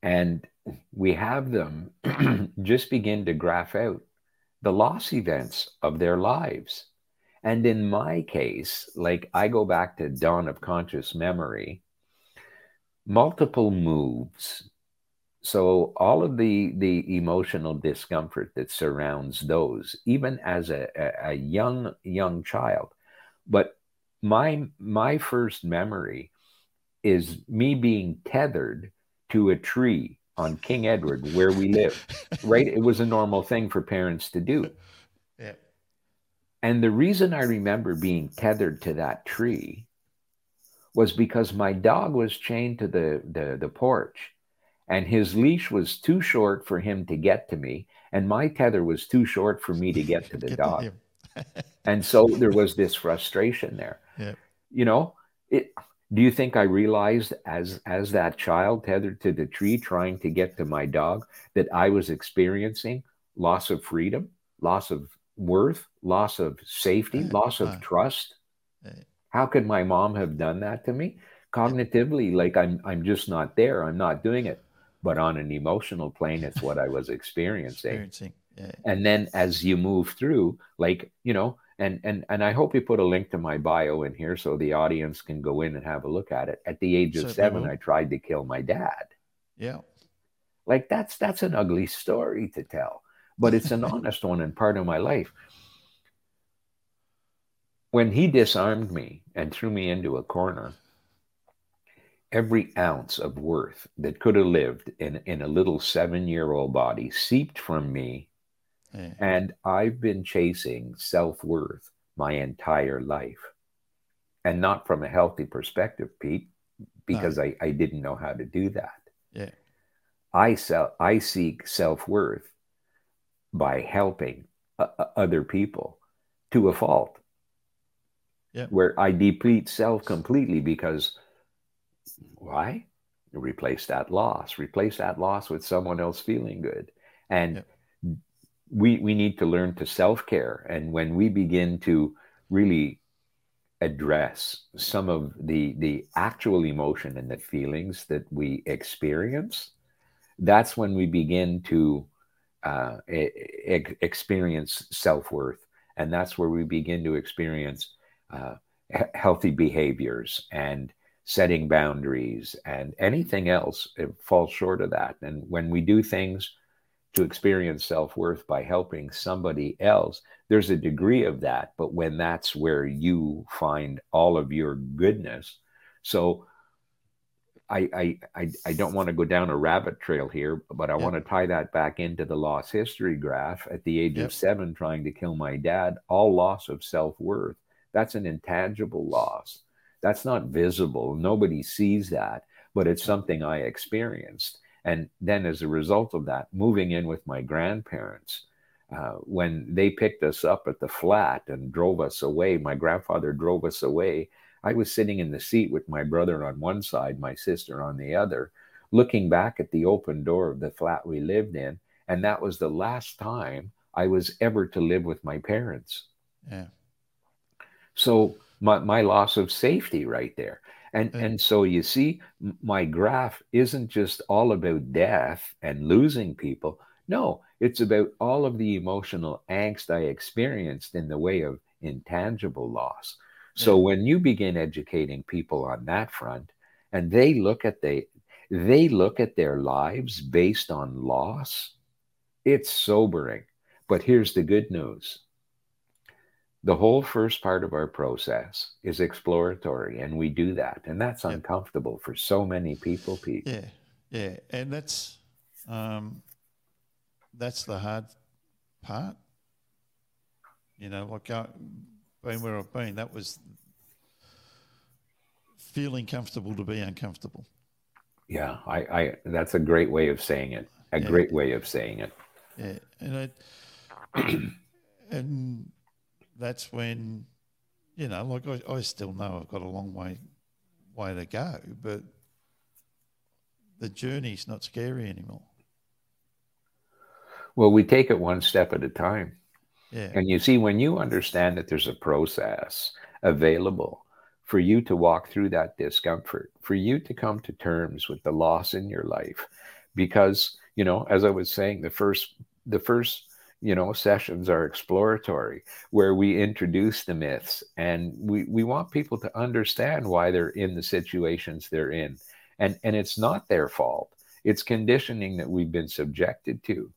S2: and we have them *clears throat* just begin to graph out the loss events of their lives. And in my case, like I go back to dawn of conscious memory, multiple moves so all of the the emotional discomfort that surrounds those even as a, a, a, young young child. But my my first memory is me being tethered to a tree on king edward where we live right? It was a normal thing for parents to do.
S1: Yeah.
S2: and the reason i remember being tethered to that tree was because my dog was chained to the the, the porch and his leash was too short for him to get to me, and my tether was too short for me to *laughs* get to the get dog. To *laughs* and so there was this frustration there.
S1: Yeah.
S2: You know, it do you think I realized as as that child tethered to the tree trying to get to my dog that I was experiencing loss of freedom, loss of worth, loss of safety, loss of trust? How could my mom have done that to me? Cognitively, like I'm I'm just not there. I'm not doing it but on an emotional plane, it's what I was experiencing.
S1: experiencing. Yeah.
S2: And then as you move through, like, you know, and and and I hope you put a link to my bio in here so the audience can go in and have a look at it. At the age of seven, I tried to kill my dad.
S1: Yeah.
S2: Like that's that's an ugly story to tell, but it's an *laughs* honest one and part of my life. When he disarmed me and threw me into a corner, every ounce of worth that could have lived in, in a little seven year old body seeped from me. And I've been chasing self worth my entire life. And not from a healthy perspective, Pete, because no. I, I didn't know how to do that.
S1: Yeah.
S2: I sell I seek self-worth by helping uh, other people to a fault.
S1: Yeah.
S2: Where I deplete self completely because why? Replace that loss. Replace that loss with someone else feeling good. And yeah. we we need to learn to self-care. And when we begin to really address some of the the actual emotion and the feelings that we experience, that's when we begin to uh, e- experience self-worth and that's where we begin to experience uh, healthy behaviors and setting boundaries and anything else it falls short of that. And when we do things to experience self worth by helping somebody else, there's a degree of that. But when that's where you find all of your goodness, so I, I, I, I don't want to go down a rabbit trail here, but I yep. want to tie that back into the loss history graph. At the age yep. of seven, trying to kill my dad, all loss of self worth that's an intangible loss. That's not visible. Nobody sees that, but it's something I experienced. And then, as a result of that, moving in with my grandparents, uh, when they picked us up at the flat and drove us away, my grandfather drove us away. I was sitting in the seat with my brother on one side, my sister on the other, looking back at the open door of the flat we lived in. And that was the last time I was ever to live with my parents.
S1: Yeah.
S2: So my, my loss of safety right there. And, mm. and so you see, my graph isn't just all about death and losing people. No, it's about all of the emotional angst I experienced in the way of intangible loss. So mm. when you begin educating people on that front, and they look at the they look at their lives based on loss, it's sobering. But here's the good news the whole first part of our process is exploratory and we do that and that's yep. uncomfortable for so many people pete
S1: yeah yeah and that's um that's the hard part you know like uh, being where i've been that was feeling comfortable to be uncomfortable
S2: yeah i i that's a great way of saying it a yeah. great way of saying it
S1: yeah and i *clears throat* and that's when, you know, like I, I still know I've got a long way way to go, but the journey's not scary anymore.
S2: Well, we take it one step at a time.
S1: Yeah.
S2: And you see, when you understand that there's a process available for you to walk through that discomfort, for you to come to terms with the loss in your life, because, you know, as I was saying, the first, the first you know sessions are exploratory where we introduce the myths and we we want people to understand why they're in the situations they're in. And and it's not their fault. It's conditioning that we've been subjected to.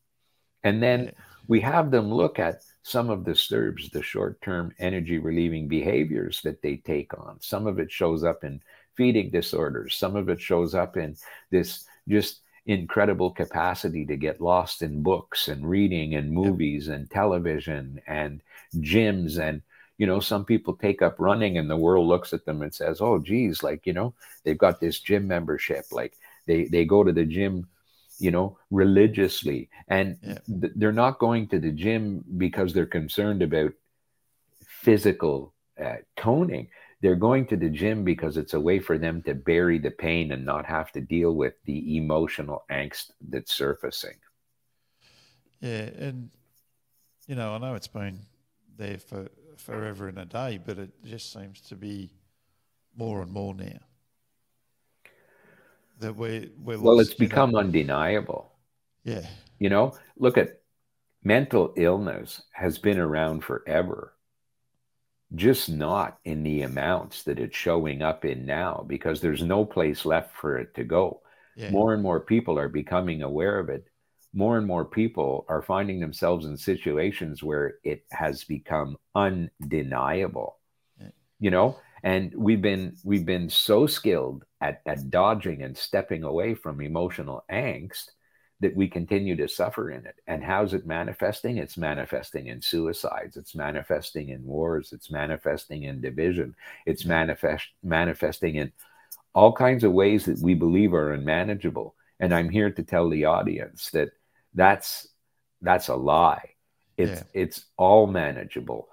S2: And then we have them look at some of the STERBs, the short-term energy relieving behaviors that they take on. Some of it shows up in feeding disorders. Some of it shows up in this just incredible capacity to get lost in books and reading and movies and television and gyms and you know some people take up running and the world looks at them and says oh geez like you know they've got this gym membership like they they go to the gym you know religiously. And yeah. th- they're not going to the gym because they're concerned about physical uh, toning they're going to the gym because it's a way for them to bury the pain and not have to deal with the emotional angst that's surfacing.
S1: Yeah, and you know, I know it's been there for forever and a day, but it just seems to be more and more now. That we're, we're
S2: well, it's become know. undeniable.
S1: Yeah.
S2: You know, look at mental illness has been around forever just not in the amounts that it's showing up in now because there's no place left for it to go. Yeah. More and more people are becoming aware of it. More and more people are finding themselves in situations where it has become undeniable. Yeah. You know, and we've been we've been so skilled at, at dodging and stepping away from emotional angst that we continue to suffer in it. And how's it manifesting? It's manifesting in suicides. It's manifesting in wars. It's manifesting in division. It's manifest manifesting in all kinds of ways that we believe are unmanageable. And I'm here to tell the audience that that's that's a lie. It's yeah. it's all manageable.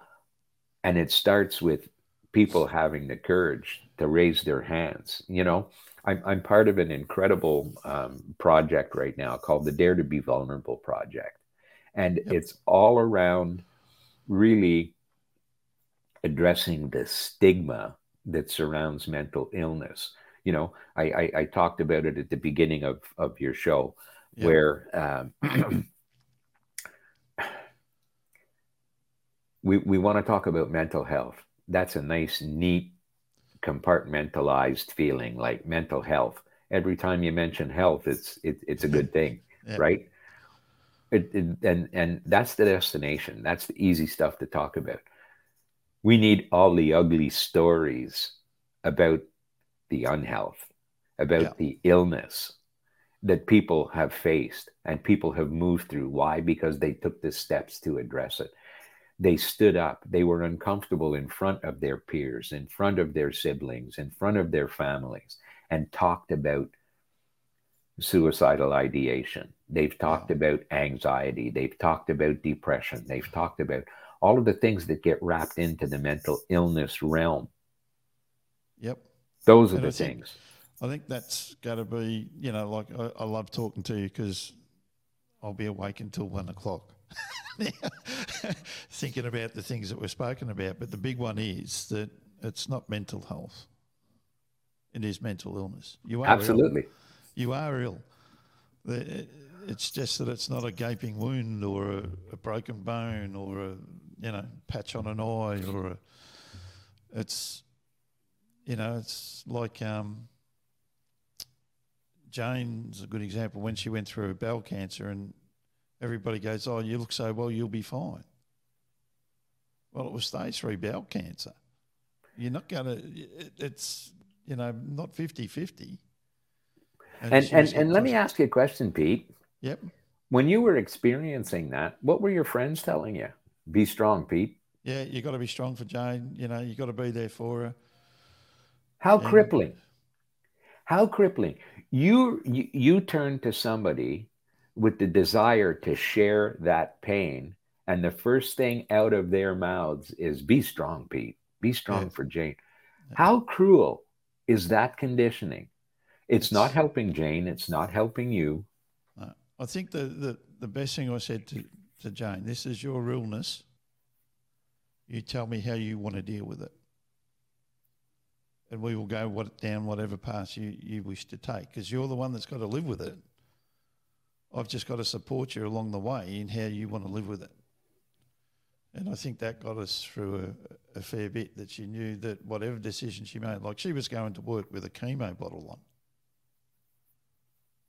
S2: And it starts with people having the courage to raise their hands. You know, I'm, I'm part of an incredible um, project right now called the Dare to Be Vulnerable Project. And yep. it's all around really addressing the stigma that surrounds mental illness. You know, I, I, I talked about it at the beginning of, of your show, yep. where um, *clears throat* we, we want to talk about mental health. That's a nice, neat compartmentalized feeling like mental health. Every time you mention health it's it, it's a good *laughs* thing yeah. right? It, it, and and that's the destination. That's the easy stuff to talk about. We need all the ugly stories about the unhealth about yeah. the illness that people have faced and people have moved through. Why? Because they took the steps to address it they stood up. They were uncomfortable in front of their peers, in front of their siblings, in front of their families, and talked about suicidal ideation. They've talked about anxiety. They've talked about depression. They've talked about all of the things that get wrapped into the mental illness realm.
S1: Yep.
S2: Those are and the I things.
S1: Think, I think that's got to be, you know, like I, I love talking to you because I'll be awake until one o'clock. *laughs* thinking about the things that we're spoken about. But the big one is that it's not mental health. It is mental illness.
S2: You are absolutely.
S1: Ill. You are ill. It's just that it's not a gaping wound or a, a broken bone or a you know patch on an eye or a. It's, you know, it's like um, Jane's a good example when she went through bowel cancer and everybody goes, "Oh, you look so well, you'll be fine." Well, it was stage three bowel cancer. You're not going to. It's you know not 50-50.
S2: And and and, and let me ask you a question, Pete.
S1: Yep.
S2: When you were experiencing that, what were your friends telling you? Be strong, Pete.
S1: Yeah, you got to be strong for Jane. You know, you got to be there for her.
S2: How and crippling! How crippling! You you, you turn to somebody with the desire to share that pain. And the first thing out of their mouths is, Be strong, Pete. Be strong for Jane. How cruel is that conditioning? It's, it's, not helping Jane. It's not helping you.
S1: I think the, the, the best thing I said to, to Jane this is your illness. You tell me how you want to deal with it. And we will go what, down whatever path you, you wish to take because you're the one that's got to live with it. I've just got to support you along the way in how you want to live with it. And I think that got us through a, a, fair bit that she knew that whatever decision she made, like she was going to work with a chemo bottle on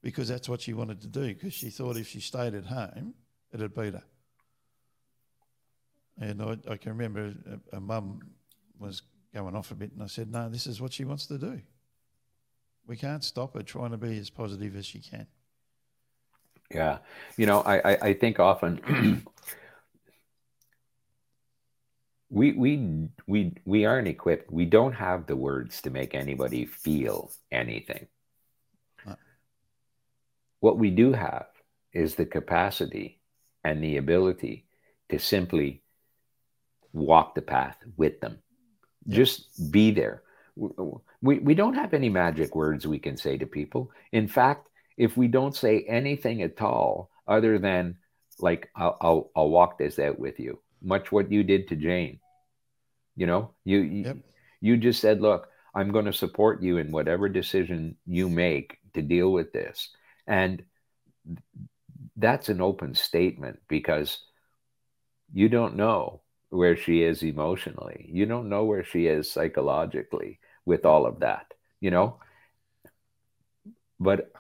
S1: because that's what she wanted to do because she thought if she stayed at home, it'd beat her. And I, I can remember a, a mum was going off a bit and I said, no, this is what she wants to do. We can't stop her trying to be as positive as she can.
S2: Yeah, you know, I I, I think often *clears throat* we we we we aren't equipped. We don't have the words to make anybody feel anything. What we do have is the capacity and the ability to simply walk the path with them. Just be there. We, we don't have any magic words we can say to people. In fact, if we don't say anything at all other than like I'll, I'll, I'll walk this out with you much what you did to jane. You know you yep. you just said look i'm going to support you in whatever decision you make to deal with this. And that's an open statement because you don't know where she is emotionally. You don't know where she is psychologically with all of that you know? But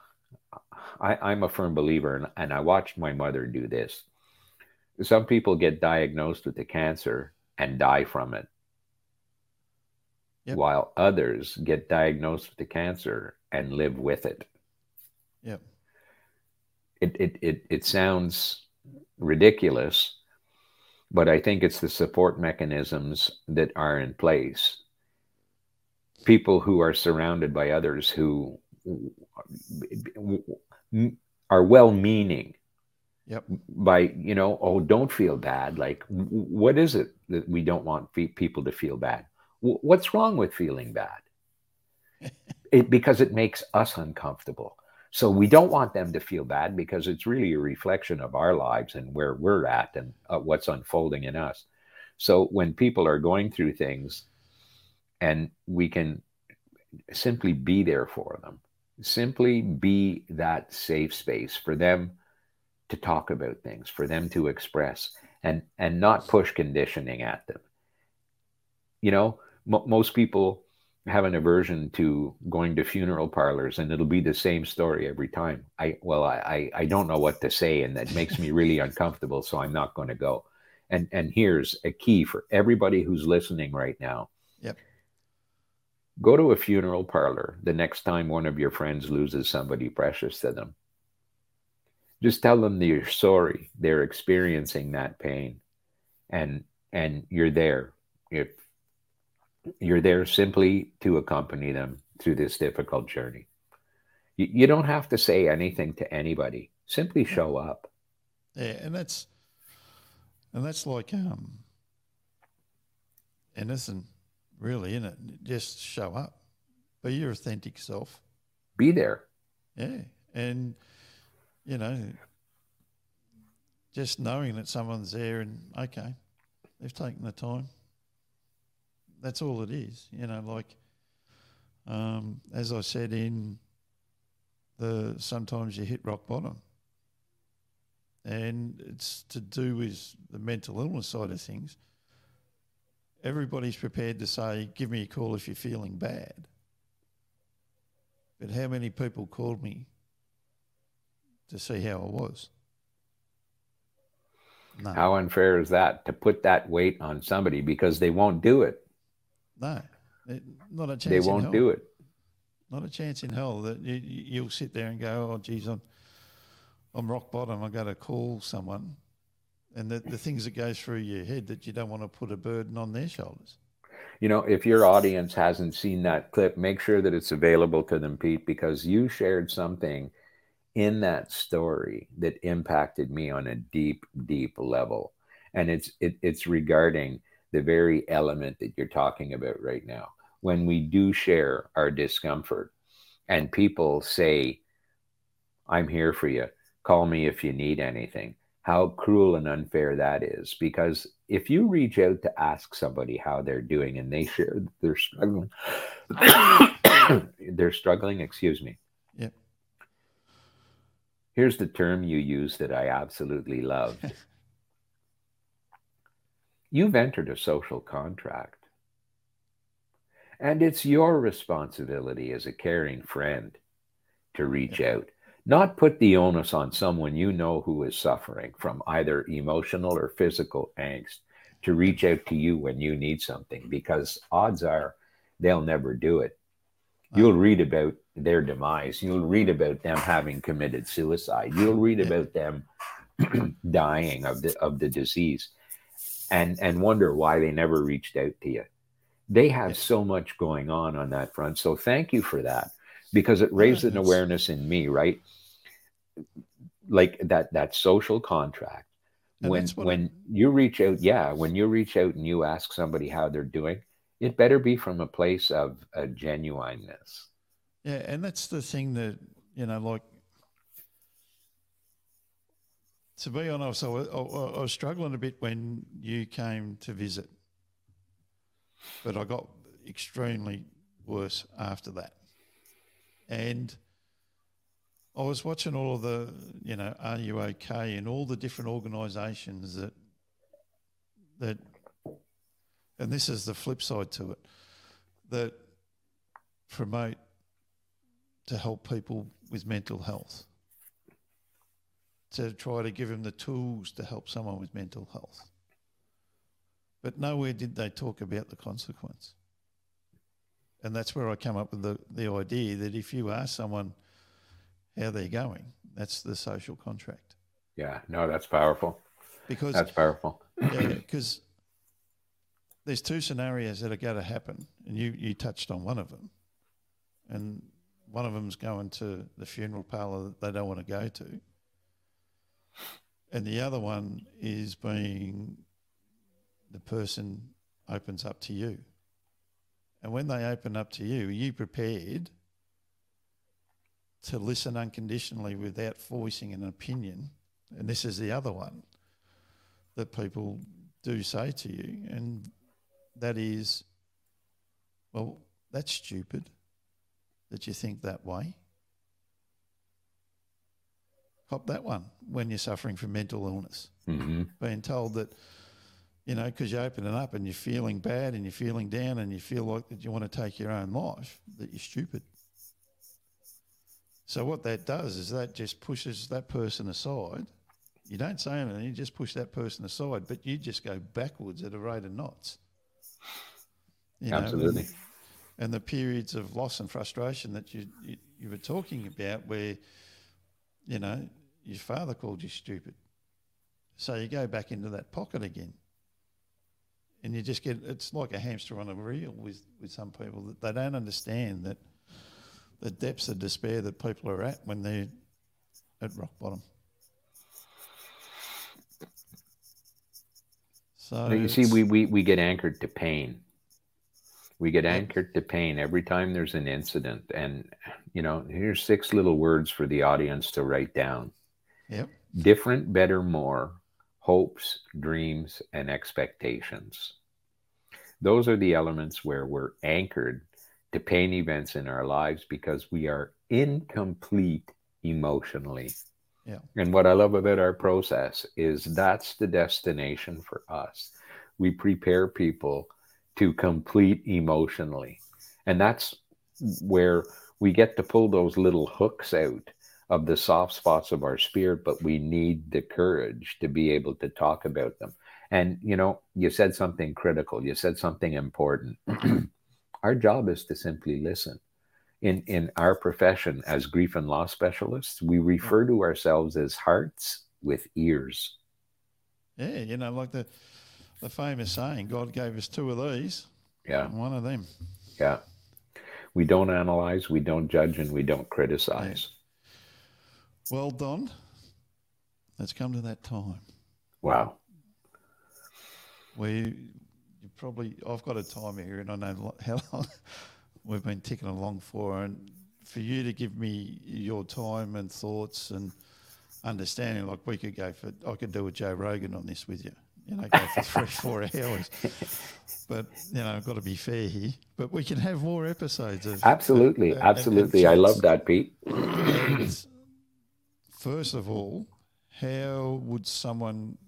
S2: I, am a firm believer, and, and I watched my mother do this. Some people get diagnosed with the cancer and die from it, yep. while others get diagnosed with the cancer and live with it.
S1: Yep.
S2: It, it, it, it sounds ridiculous, but I think it's the support mechanisms that are in place. People who are surrounded by others who are well meaning
S1: yep.
S2: by you know oh don't feel bad. Like what is it that we don't want people to feel bad? What's wrong with feeling bad? *laughs* It, because it makes us uncomfortable. So we don't want them to feel bad because it's really a reflection of our lives and where we're at and uh, what's unfolding in us. So when people are going through things and we can simply be there for them simply be that safe space for them to talk about things, for them to express, and and not push conditioning at them. You know, m- most people have an aversion to going to funeral parlors, and it'll be the same story every time. I well, I I don't know what to say, and that makes me really uncomfortable, so I'm not going to go. And and here's a key for everybody who's listening right now. Go to a funeral parlor the next time one of your friends loses somebody precious to them. Just tell them that you're sorry they're experiencing that pain and and you're there. If you're there simply to accompany them through this difficult journey. You, you don't have to say anything to anybody. Simply show up.
S1: Yeah, and that's and that's like um and innocent really, isn't it? Just show up, be your authentic self,
S2: be there.
S1: Yeah, and you know, just knowing that someone's there and okay, they've taken the time. That's all it is, you know. Like, um, as I said in the sometimes you hit rock bottom, and it's to do with the mental illness side of things everybody's prepared to say, give me a call if you're feeling bad. But how many people called me to see how I was?
S2: No. How unfair is that to put that weight on somebody because they won't do it?
S1: No, not a chance.
S2: They won't do it.
S1: Not a chance in hell that you, you'll sit there and go, "Oh, geez, I'm, I'm rock bottom. I got to call someone." And the, the things that go through your head that you don't want to put a burden on their shoulders.
S2: You know, if your audience hasn't seen that clip, make sure that it's available to them, Pete, because you shared something in that story that impacted me on a deep, deep level. And it's it, it's regarding the very element that you're talking about right now. When we do share our discomfort and people say, I'm here for you, call me if you need anything how cruel and unfair that is. Because if you reach out to ask somebody how they're doing and they share they're struggling, *coughs* they're struggling, excuse me.
S1: Yep.
S2: Here's the term you use that I absolutely love. *laughs* You've entered a social contract. And it's your responsibility as a caring friend to reach yep. out not put the onus on someone you know who is suffering from either emotional or physical angst to reach out to you when you need something because odds are they'll never do it. You'll read about their demise. You'll read about them having committed suicide. You'll read about them *clears throat* dying of the of the disease and and wonder why they never reached out to you. They have so much going on on that front. So thank you for that because it raised an awareness in me, right? Like that that social contract. And when when you reach out, yeah, when you reach out and you ask somebody how they're doing, it better be from a place of a genuineness.
S1: Yeah, and that's the thing that you know, like to be honest, I was, I was struggling a bit when you came to visit, but I got extremely worse after that. And I was watching all of the, you know, Are You OK and all the different organisations that, that, and this is the flip side to it, that promote to help people with mental health. to try to give them the tools to help someone with mental health. But nowhere did they talk about the consequence. And that's where I come up with the, the idea that if you ask someone how they're going, that's the social contract.
S2: Yeah, no, that's powerful.
S1: Because
S2: that's powerful.
S1: yeah, because there's two scenarios that are going to happen, and you you touched on one of them, and one of them's going to the funeral parlour that they don't want to go to, and the other one is being the person opens up to you. And when they open up to you, are you prepared to listen unconditionally without voicing an opinion? And this is the other one that people do say to you, and that is, well, that's stupid that you think that way. Cop that one when you're suffering from mental illness.
S2: Mm-hmm.
S1: Being told that, you know, because you're opening up and you're feeling bad and you're feeling down and you feel like that you want to take your own life, that you're stupid. So what that does is that just pushes that person aside. You don't say anything, you just push that person aside, but you just go backwards at a rate of knots.
S2: You know, Absolutely.
S1: And, and, the periods of loss and frustration that you, you, you were talking about, where you know your father called you stupid, so you go back into that pocket again, and you just get it's like a hamster on a reel with with some people that they don't understand that the depths of despair that people are at when they're at rock bottom.
S2: So you see, we, we, we get anchored to pain. We get anchored to pain every time there's an incident. And, you know, here's six little words for the audience to write down.
S1: Yep.
S2: Different, better, more, hopes, dreams, and expectations. Those are the elements where we're anchored to pain events in our lives because we are incomplete emotionally.
S1: Yeah.
S2: And what I love about our process is that's the destination for us. We prepare people to complete emotionally. And that's where we get to pull those little hooks out of the soft spots of our spirit, but we need the courage to be able to talk about them. And, you know, you said something critical, you said something important. *clears throat* our job is to simply listen. In, in our profession as grief and loss specialists, we refer to ourselves as hearts with ears.
S1: Yeah, you know, like the the famous saying, God gave us two of these.
S2: Yeah.
S1: One of them.
S2: Yeah. We don't analyze, we don't judge, and we don't criticize.
S1: Yeah. Well, Don, let's come to that time.
S2: Wow.
S1: We you probably, I've got a timer here and I know how long *laughs* we've been ticking along for. And for you to give me your time and thoughts and understanding, like we could go for, I could do a Joe Rogan on this with you you know, go for *laughs* three, four hours. But you know, I've got to be fair here. But we can have more episodes of
S2: absolutely, absolutely. I love that, Pete.
S1: First of all, how would someone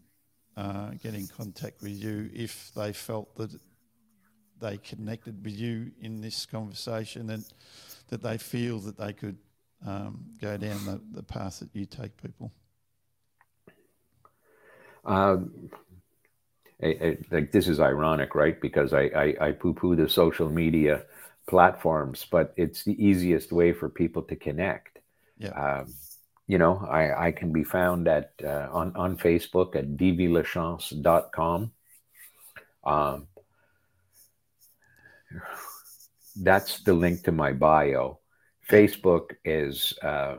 S1: uh, get in contact with you if they felt that they connected with you in this conversation and that they feel that they could um, go down the, the path that you take people?
S2: Um, I, I, like this is ironic, right? Because I, I, I poo-poo the social media platforms, but it's the easiest way for people to connect.
S1: Yeah.
S2: Um, you know, I, I can be found at uh, on on Facebook at dvlachance.com. Um, that's the link to my bio. Facebook is uh,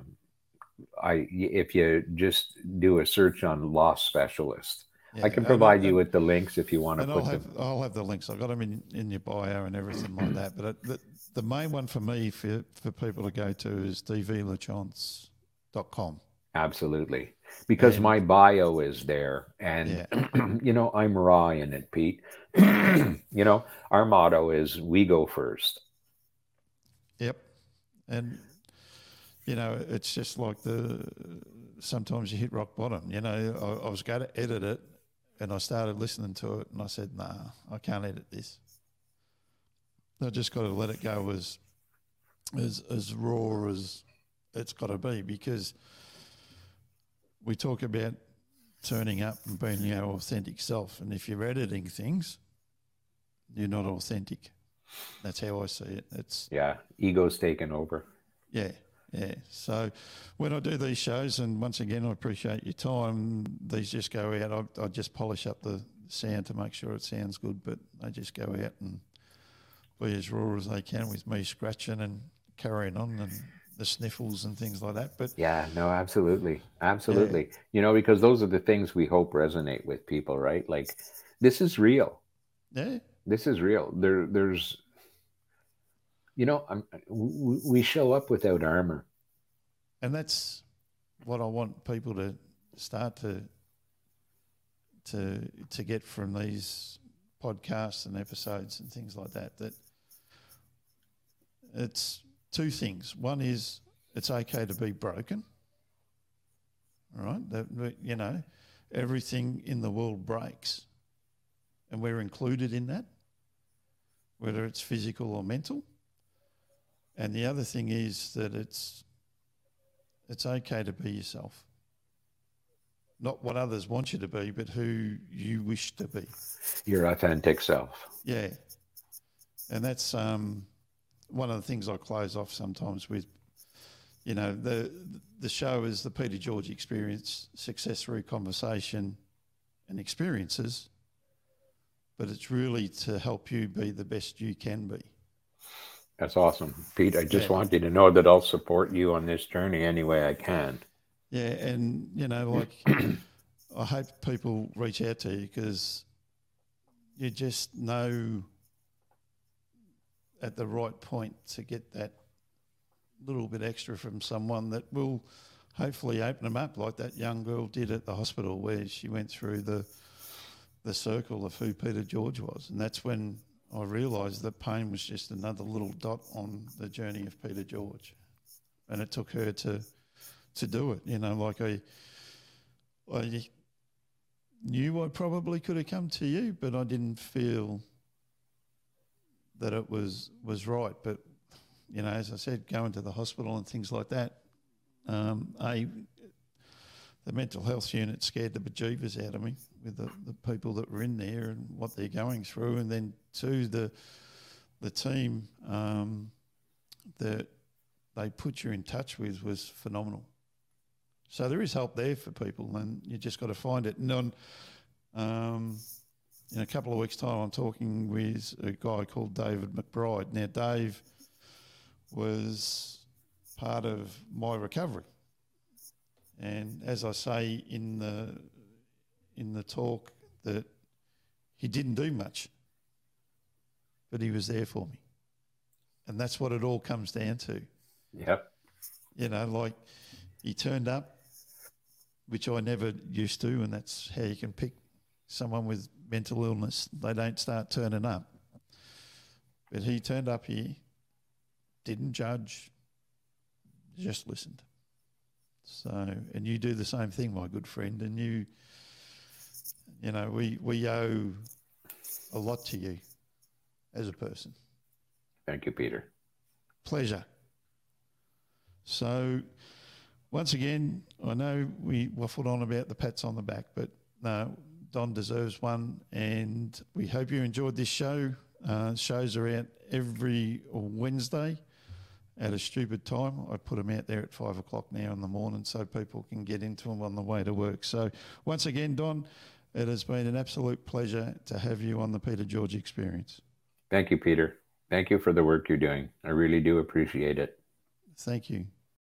S2: I if you just do a search on loss specialist, yeah, I can provide you with the links if you want to put
S1: I'll
S2: them.
S1: Have, I'll have the links. I've got them in, in your bio and everything like *clears throat* that. But the, the main one for me for, for people to go to is dvlachance.com.
S2: Absolutely. Because and, my bio is there. And, yeah. *clears throat* you know, I'm raw in it, Pete. *clears throat* you know, our motto is we go first.
S1: Yep. And, you know, it's just like the sometimes you hit rock bottom. You know, I, I was going to edit it and I started listening to it and I said, nah, I can't edit this. I just got to let it go as, as, as raw as it's got to be because we talk about turning up and being your authentic self. And if you're editing things, you're not authentic. That's how I see it. It's
S2: yeah, ego's taken over.
S1: Yeah, yeah. So when I do these shows, and once again, I appreciate your time. These just go out. I, I just polish up the sound to make sure it sounds good, but they just go out and be as raw as they can with me scratching and carrying on and the sniffles and things like that. But
S2: yeah, no, absolutely, absolutely. Yeah. You know, because those are the things we hope resonate with people, right? Like, this is real.
S1: Yeah,
S2: this is real. There, there's, you know, I'm, we show up without armor,
S1: and that's what I want people to start to to to get from these podcasts and episodes and things like that. That it's two things. One is it's okay to be broken. All right, that you know, everything in the world breaks, and we're included in that, whether it's physical or mental. And the other thing is that it's it's okay to be yourself. Not what others want you to be, but who you wish to be.
S2: Your authentic self.
S1: Yeah. And that's um, one of the things I close off sometimes with. You know, the the show is the Peter George experience, success through conversation and experiences, but it's really to help you be the best you can be.
S2: That's awesome, Pete. I just yeah. want you to know that I'll support you on this journey any way I can.
S1: Yeah, and you know, *clears throat* like I hope people reach out to you because you just know at the right point to get that little bit extra from someone that will hopefully open them up, like that young girl did at the hospital where she went through the the circle of who Peter George was, and that's when I realised that pain was just another little dot on the journey of Peter George, and it took her to to do it. You know, like I I knew I probably could have come to you, but I didn't feel that it was was right. But you know, as I said, going to the hospital and things like that, um, a the mental health unit scared the bejeebers out of me with the, the people that were in there and what they're going through, and then two the the team um, that they put you in touch with was phenomenal. So there is help there for people, and you just got to find it. And on, um, in a couple of weeks' time, I'm talking with a guy called David McBride. Now, Dave was part of my recovery, and as I say in the in the talk, that he didn't do much, but he was there for me, and that's what it all comes down to.
S2: Yep.
S1: You know, like he turned up, which I never used to, and that's how you can pick someone with mental illness. They don't start turning up. But he turned up here, didn't judge, just listened. So, and you do the same thing, my good friend, and you, you know, we, we owe a lot to you as a person.
S2: Thank you, Peter.
S1: Pleasure. So, once again, I know we waffled on about the pats on the back, but no, Don deserves one, and we hope you enjoyed this show. Uh, shows are out every Wednesday at a stupid time. I put them out there at five o'clock now in the morning so people can get into them on the way to work. So, once again, Don, it has been an absolute pleasure to have you on the Peter George experience.
S2: Thank you, Peter. Thank you for the work you're doing. I really do appreciate it.
S1: Thank you.